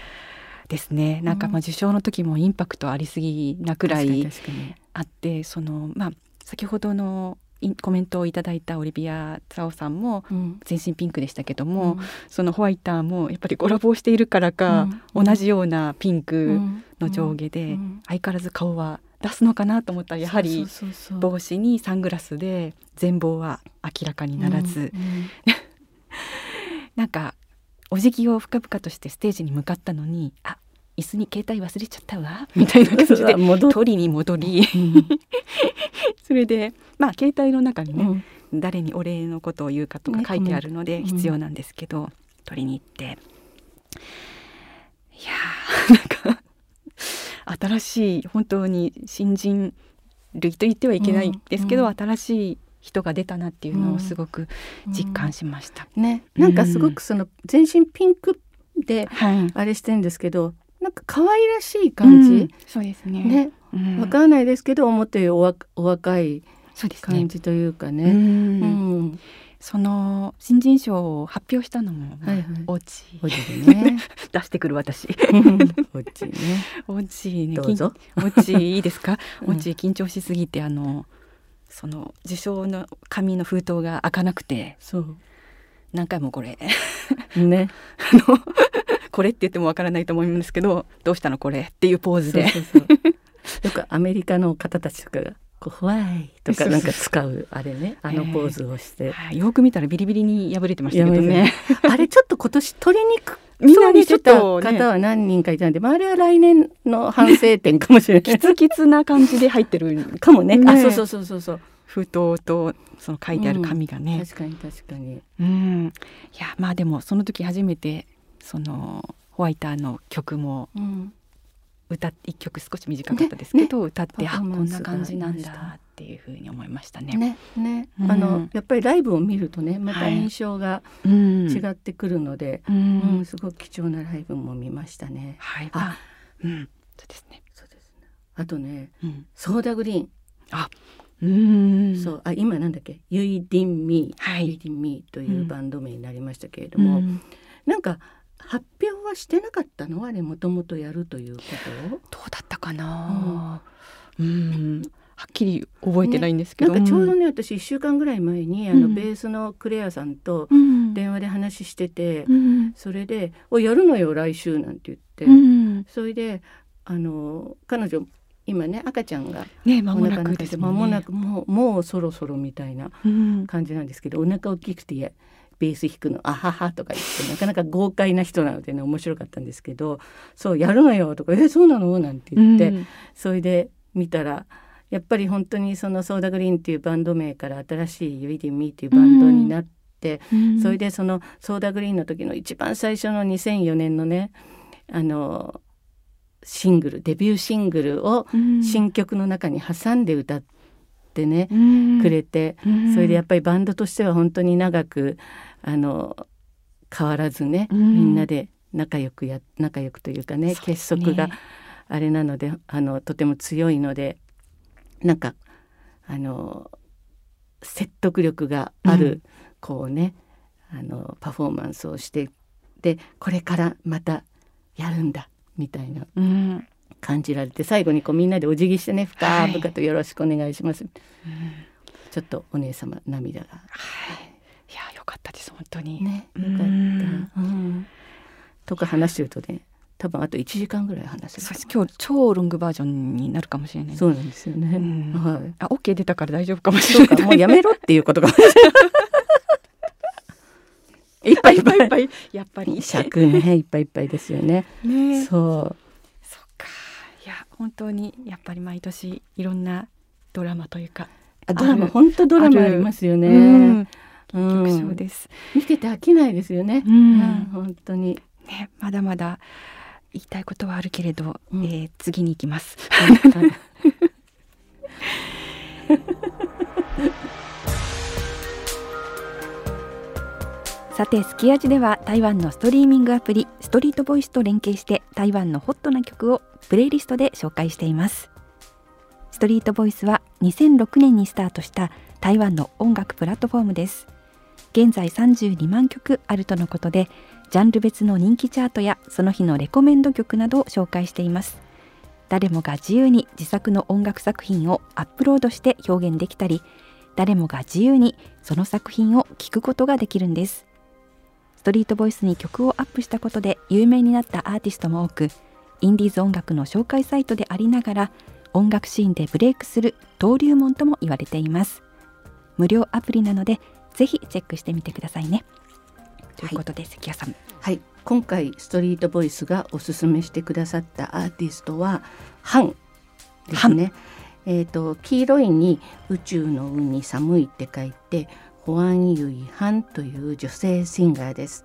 ですね。なんかまあ受賞の時もインパクトありすぎなくらいあって、そのまあ先ほどのコメントをいただいたオリビア・ツァオさんもうん。全身ピンクでしたけども、そのホワイターもやっぱりコラボをしているからか、うん。同じようなピンうクん。の上下で、うん。相変わらず顔は出すのかなと思ったらやはり帽子にサングラスで全貌は明らかにならず、うん。うん。*laughs* なんかお辞儀を深々としてステージに向かったのにあ椅子に携帯忘れちゃったわみたいな感じで *laughs* 取りに戻り。*laughs* それでまあ携帯の中にね、うん。誰にお礼のことを言うかとかね書いてあるのでうん必要なんですけど、取りに行って。いやー *laughs* なんか新しい本当に新人類と言ってはいけないですけど、うん。新しい人が出たなっていうのをすごく実感しました。ねなんかすごくその全身ピンクではい、あれしてんですけどなんか可愛らしい感じ、そうですね。ねうんわからないですけど思ったよりおわお若い感。じというかうね。んうん、その新人賞を発表したのも、まあはいはいオチおじでね。*laughs* 出してくる私。おじね。*laughs* オチね、どうぞ。オチいいですか？うんオチ緊張しすぎてあのその受賞の紙の封筒が開かなくてそう。何回もこれ。ね。あの *laughs* これって言ってもわからないと思うんですけどどうしたのこれ？っていうポーズで。よくアメリカの方たちとかがこうふわいとかなんか使うあれね。あのポーズをして、はい。よく見たらビリビリに破れてましたけどね。*laughs* あれちょっと今年取りにくみんなにしてたちょっとね方は何人かいたんで、まあ、あれは来年の反省点かもしれない。キツキツな感じで入ってるかもね。ね。あそうそうそうそうそう。封筒とその書いてある紙がね。確かに確かに。うん、いやまあでもその時初めてそのホワイターの曲もうん。歌っ一曲少し短かったですけど、歌ってパあこんな感じなんありましただっていうふうに思いましたね。ねね、うん。あのやっぱりライブを見るとねまたはい。印象がうん、違ってくるので、ううんん、すごく貴重なライブも見ましたね。はい、あ。あ、うん、そうですね。そうですね。あとね、うん、ソーダグリーン、うん、そう。あ今なんだっけ、ユイディンミー、はい。ユイディンミーといううんバンド名になりましたけれども、うん。なんか発表はしてなかったの？あれもともとやるということ？を。どうだったかな？うん、はっきり覚えてないんですけど、なんかちょうどね私1週間ぐらい前にあの、うん。ベースのクレアさんとうん、電話で話してて、うん、それで「おやるのよ来週」なんて言って、うん、それであの彼女今ね赤ちゃんがね間もなくですもんね。間もなくもうもうそろそろみたいなうん、感じなんですけどお腹大きくてベース弾くの「あはは」とか言ってなかなか豪快な人なのでね面白かったんですけど「そうやるのよ」とか「えそうなの?」なんて言って、うん。それで見たらやっぱり本当にそのソーダグリーンっていうバンド名から新しい「ユイディミー」っていうバンドになって、うん。それでそのソーダグリーンの時の一番最初の2004年のねあのシングルデビューシングルをうん。新曲の中に挟んで歌ってね、うん。くれて、うん。それでやっぱりバンドとしては本当に長くあの変わらずね、うん。みんなで仲良くや仲良くというかねね。結束があれなのであのとても強いのでなんかあの説得力がある、うん。こうねあのパフォーマンスをしてでこれからまたやるんだみたいなうん。感じられて最後にこうみんなでお辞儀してね深はい々とよろしくお願いします、ちょっとお姉様涙が。はい、いや良かったです本当に。ねよかった、うん。うん。とか話してるとね多分あと1時間ぐらい話せる今日超ロングバージョンになるかもしれない。そうなんですよね、うん。はい。あ OK 出たから大丈夫かもしれない。かもうやめろっていうことかもしれない。いっぱいいっぱいいっぱい。*laughs* やっぱり。尺ねいっぱいいっぱいですよね。ね。そう。そっか。いや本当にやっぱり毎年いろんなドラマというかあドラマ本当ドラマありますよね、うん。う曲ん賞です。見てて飽きないですよね、うん。うん本当に。ねまだまだ言いたいことはあるけれど、うん。えー次に行きます。はい。さてスキヤジでは台湾のストリーミングアプリストリートボイスと連携して台湾のホットな曲をプレイリストで紹介しています。ストリートボイスは2006年にスタートした台湾の音楽プラットフォームです。現在32万曲あるとのことでジャンル別の人気チャートやその日のレコメンド曲などを紹介しています。誰もが自由に自作の音楽作品をアップロードして表現できたり誰もが自由にその作品を聴くことができるんです。ストリートボイスに曲をアップしたことで有名になったアーティストも多くインディーズ音楽の紹介サイトでありながら音楽シーンでブレイクする登竜門とも言われています。無料アプリなのでぜひチェックしてみてくださいね。ということで関谷さん。はい、今回ストリートボイスがおすすめしてくださったアーティストはハンですね。えっ、と黄色いに宇宙の海に寒いって書いてホアンユイハンという女性シンガーです。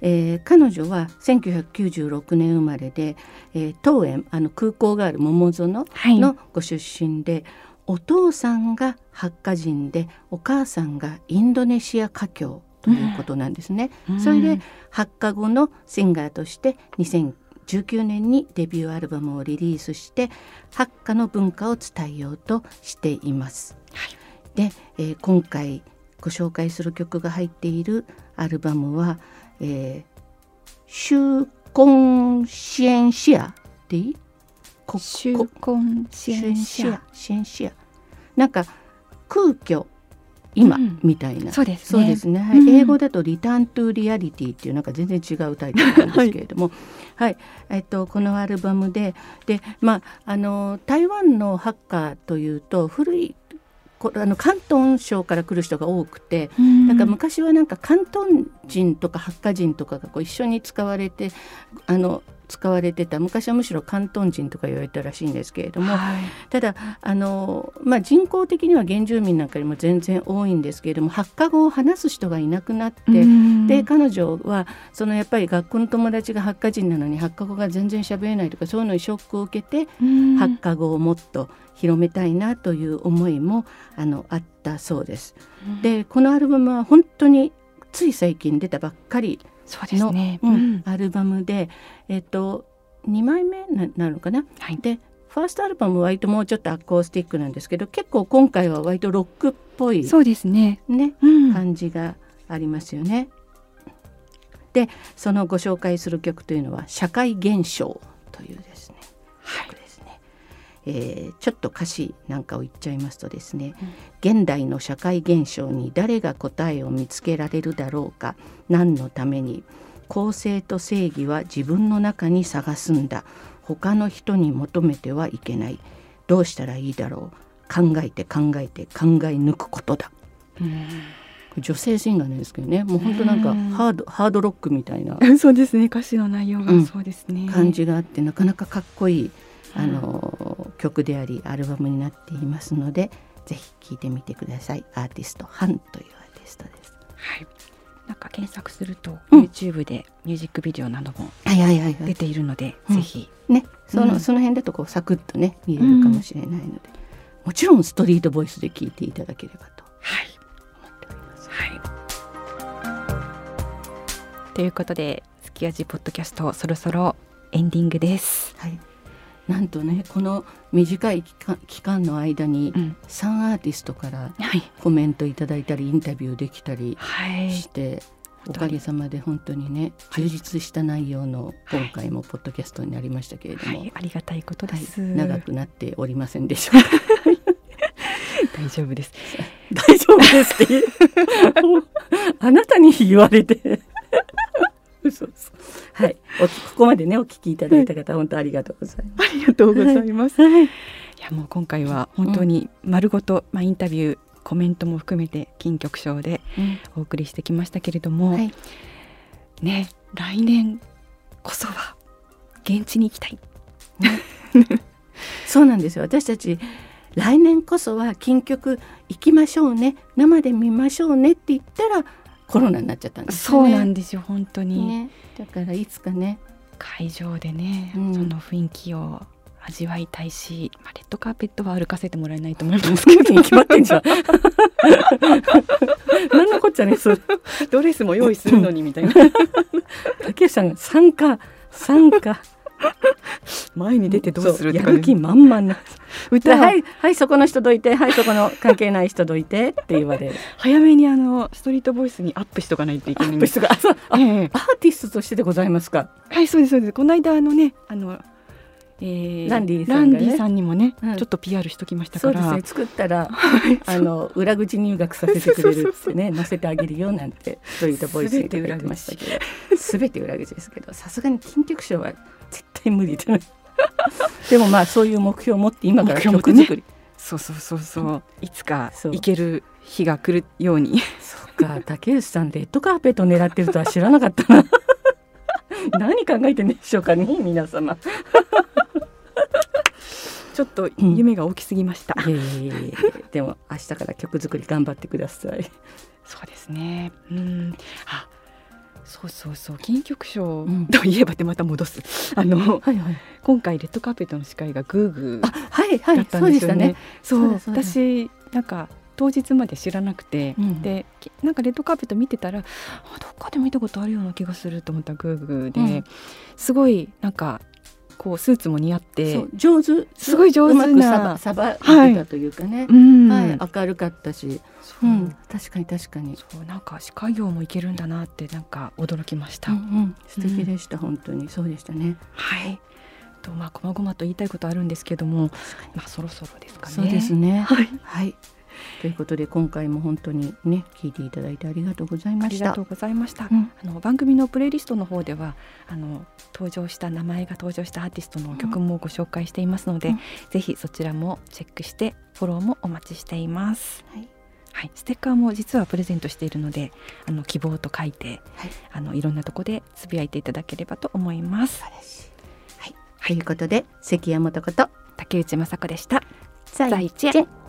えー彼女は1996年生まれで、えー東園あの空港がある桃園はい。のご出身で、お父さんがハッカ人でお母さんがインドネシア華僑ということなんですね。うん。それでハッカ語のシンガーとして2019年にデビューアルバムをリリースしてハッカの文化を伝えようとしています。で、えー今回ご紹介する曲が入っているアルバムは「えー、シューコンシア」でいい？こシューコンシエンシアシエンシア。なんか空虚今うん。みたいな、そうですね。そうですね、はい。うん。英語だと「リターン・トゥ・リアリティ」っていうなんか全然違うタイトルなんですけれども、はい。えっと、このアルバムでで、まあ、あの台湾のハッカーというと古いこあの広東省から来る人が多くてだから昔はなんか広東人とかハッカ人とかがこう一緒に使われてあの使われてた昔はむしろ広東人とか言われたらしいんですけれども、はい。ただあの、まあ、人口的には原住民なんかよりも全然多いんですけれどもハッカ語を話す人がいなくなって、うん。で彼女はそのやっぱり学校の友達がハッカ人なのにハッカ語が全然喋れないとかそういうのにショックを受けて、うん。ハッカ語をもっと広めたいなという思いもあのあったそうです。でこのアルバムは本当につい最近出たばっかりの、ね。うんうんアルバムで、えっと2枚目ななるのかな？はい。でファーストアルバムは割ともうちょっとアコースティックなんですけど結構今回は割とロックっぽいそうですね。ねうん。感じがありますよね。でそのご紹介する曲というのは「社会現象」というですね曲ですね。えーちょっと歌詞なんかを言っちゃいますとですね、現代の社会現象に誰が答えを見つけられるだろうか何のために公正と正義は自分の中に探すんだ他の人に求めてはいけないどうしたらいいだろう考えて考えて考え抜くことだ女性シンガーなんですけどねもう本当なんかうんハードハードロックみたいなう *laughs* んそうですね。歌詞の内容がうんそうですね。感じがあってなかなかかっこいいあの曲でありアルバムになっていますのでぜひ聴いてみてくださいアーティストハンというアーティストですはい。なんか検索すると、うん YouTube でミュージックビデオなどもはいはいはいは出いているので、うんぜひ。ねその,、うんその辺だとこうサクッとね見れるかもしれないので、もちろんストリートボイスで聴いていただければとはい。思っておりますはい。ということで、スキヤジポッドキャストそろそろエンディングです。はいなんとねこの短い期間の間にうん。3アーティストからはい。コメントいただいたりインタビューできたりはい。して、おかげさまで本当にね充実した内容の今回もポッドキャストになりましたけれども、はい、ありがたいことではいす。長くなっておりませんでしょうか大丈夫です。大丈夫ですって *laughs* あなたに言われて嘘嘘はい。おここまでねお聞きいただいた方本当ありがとうございまありがとうございます。す、はい、いやもう今回は本当に丸ごと、まあインタビューコメントも含めて金曲賞でお送りしてきましたけれども、はい。ね来年こそは現地に行きたい。そうなんですよ。私たち来年こそは金曲行きましょうね。生で見ましょうねって言ったらコロナになっちゃったんですそう。なんですよ本当に、ね、だからいつかね。会場でね、うん。その雰囲気を味わいたいし、まあ、レッドカーペットは歩かせてもらえないと思いますけど。に *laughs* 決まってんじゃん。*laughs* 何のこっちゃねそれ *laughs* ドレスも用意するのにみたいな。竹内さんが参加参加前に出てどうするやる気満々な。歌ははいはいそこの人どいてはいそこの関係ない人どいてって言われる。早めにあのストリートボイスにアップしとかないといけない。んです人がええ。アーティストとしてでございますか？はいそうですそうです。この間あのねあの、えーランディさんがねランディさんにもね、うん。ちょっと PR しときましたそうからですね作ったらあの裏口入学させてくれるってね載せてあげるよなんてストリートボイスに言ってましたけど。全て裏口です。けどさすがに金曲賞は絶対無理だな *laughs* でもまあそういう目標を持って今から曲作り、そうそうそうそう。いつか行ける日が来るように。そっか。*laughs* 竹内さんレッドカーペット狙ってるとは知らなかったな。*laughs* 何考えてんでしょうかね皆様。ちょっと夢が大きすぎました、いえいえいえいえ。でも明日から曲作り頑張ってください。そうですね。うん。あそうそうそう金曲賞うん。といえばってまた戻す、*laughs* あのはいはい。今回レッドカーペットの司会がグーグーあはいはい。だったそんでよね。うですしたね。そうそうだそうだ。私なんか当日まで知らなくて、うん。できなんかレッドカーペット見てたらあどっかで見たことあるような気がすると思ったグーグーで、うん。すごいなんかこうスーツも似合って。上手。すごい上手な。さばい。いてたというかね、うん。はい明るかったし、そう。う、ん、確かに確かに、そうなんか司会業もいけるんだなってなんか驚きました、うんうん、素敵でした、本当に。そうでしたね。はい。とまあこまごまと言いたいことあるんですけどもまあそろそろですかね。そうですね。はい。はいということで今回も本当にね聞いていただいてありがとうございましたありがとう。ございました。うんあの番組のプレイリストの方ではあの登場した名前が登場したアーティストの曲もご紹介していますので、うんぜひそちらもチェックしてフォローもお待ちしています。はいはい、ステッカーも実はプレゼントしているので、あの希望と書いて、はいあのいろんなとこでつぶやいていただければと思います。い。はい。ということで関山とこと竹内雅子でした。再再见见。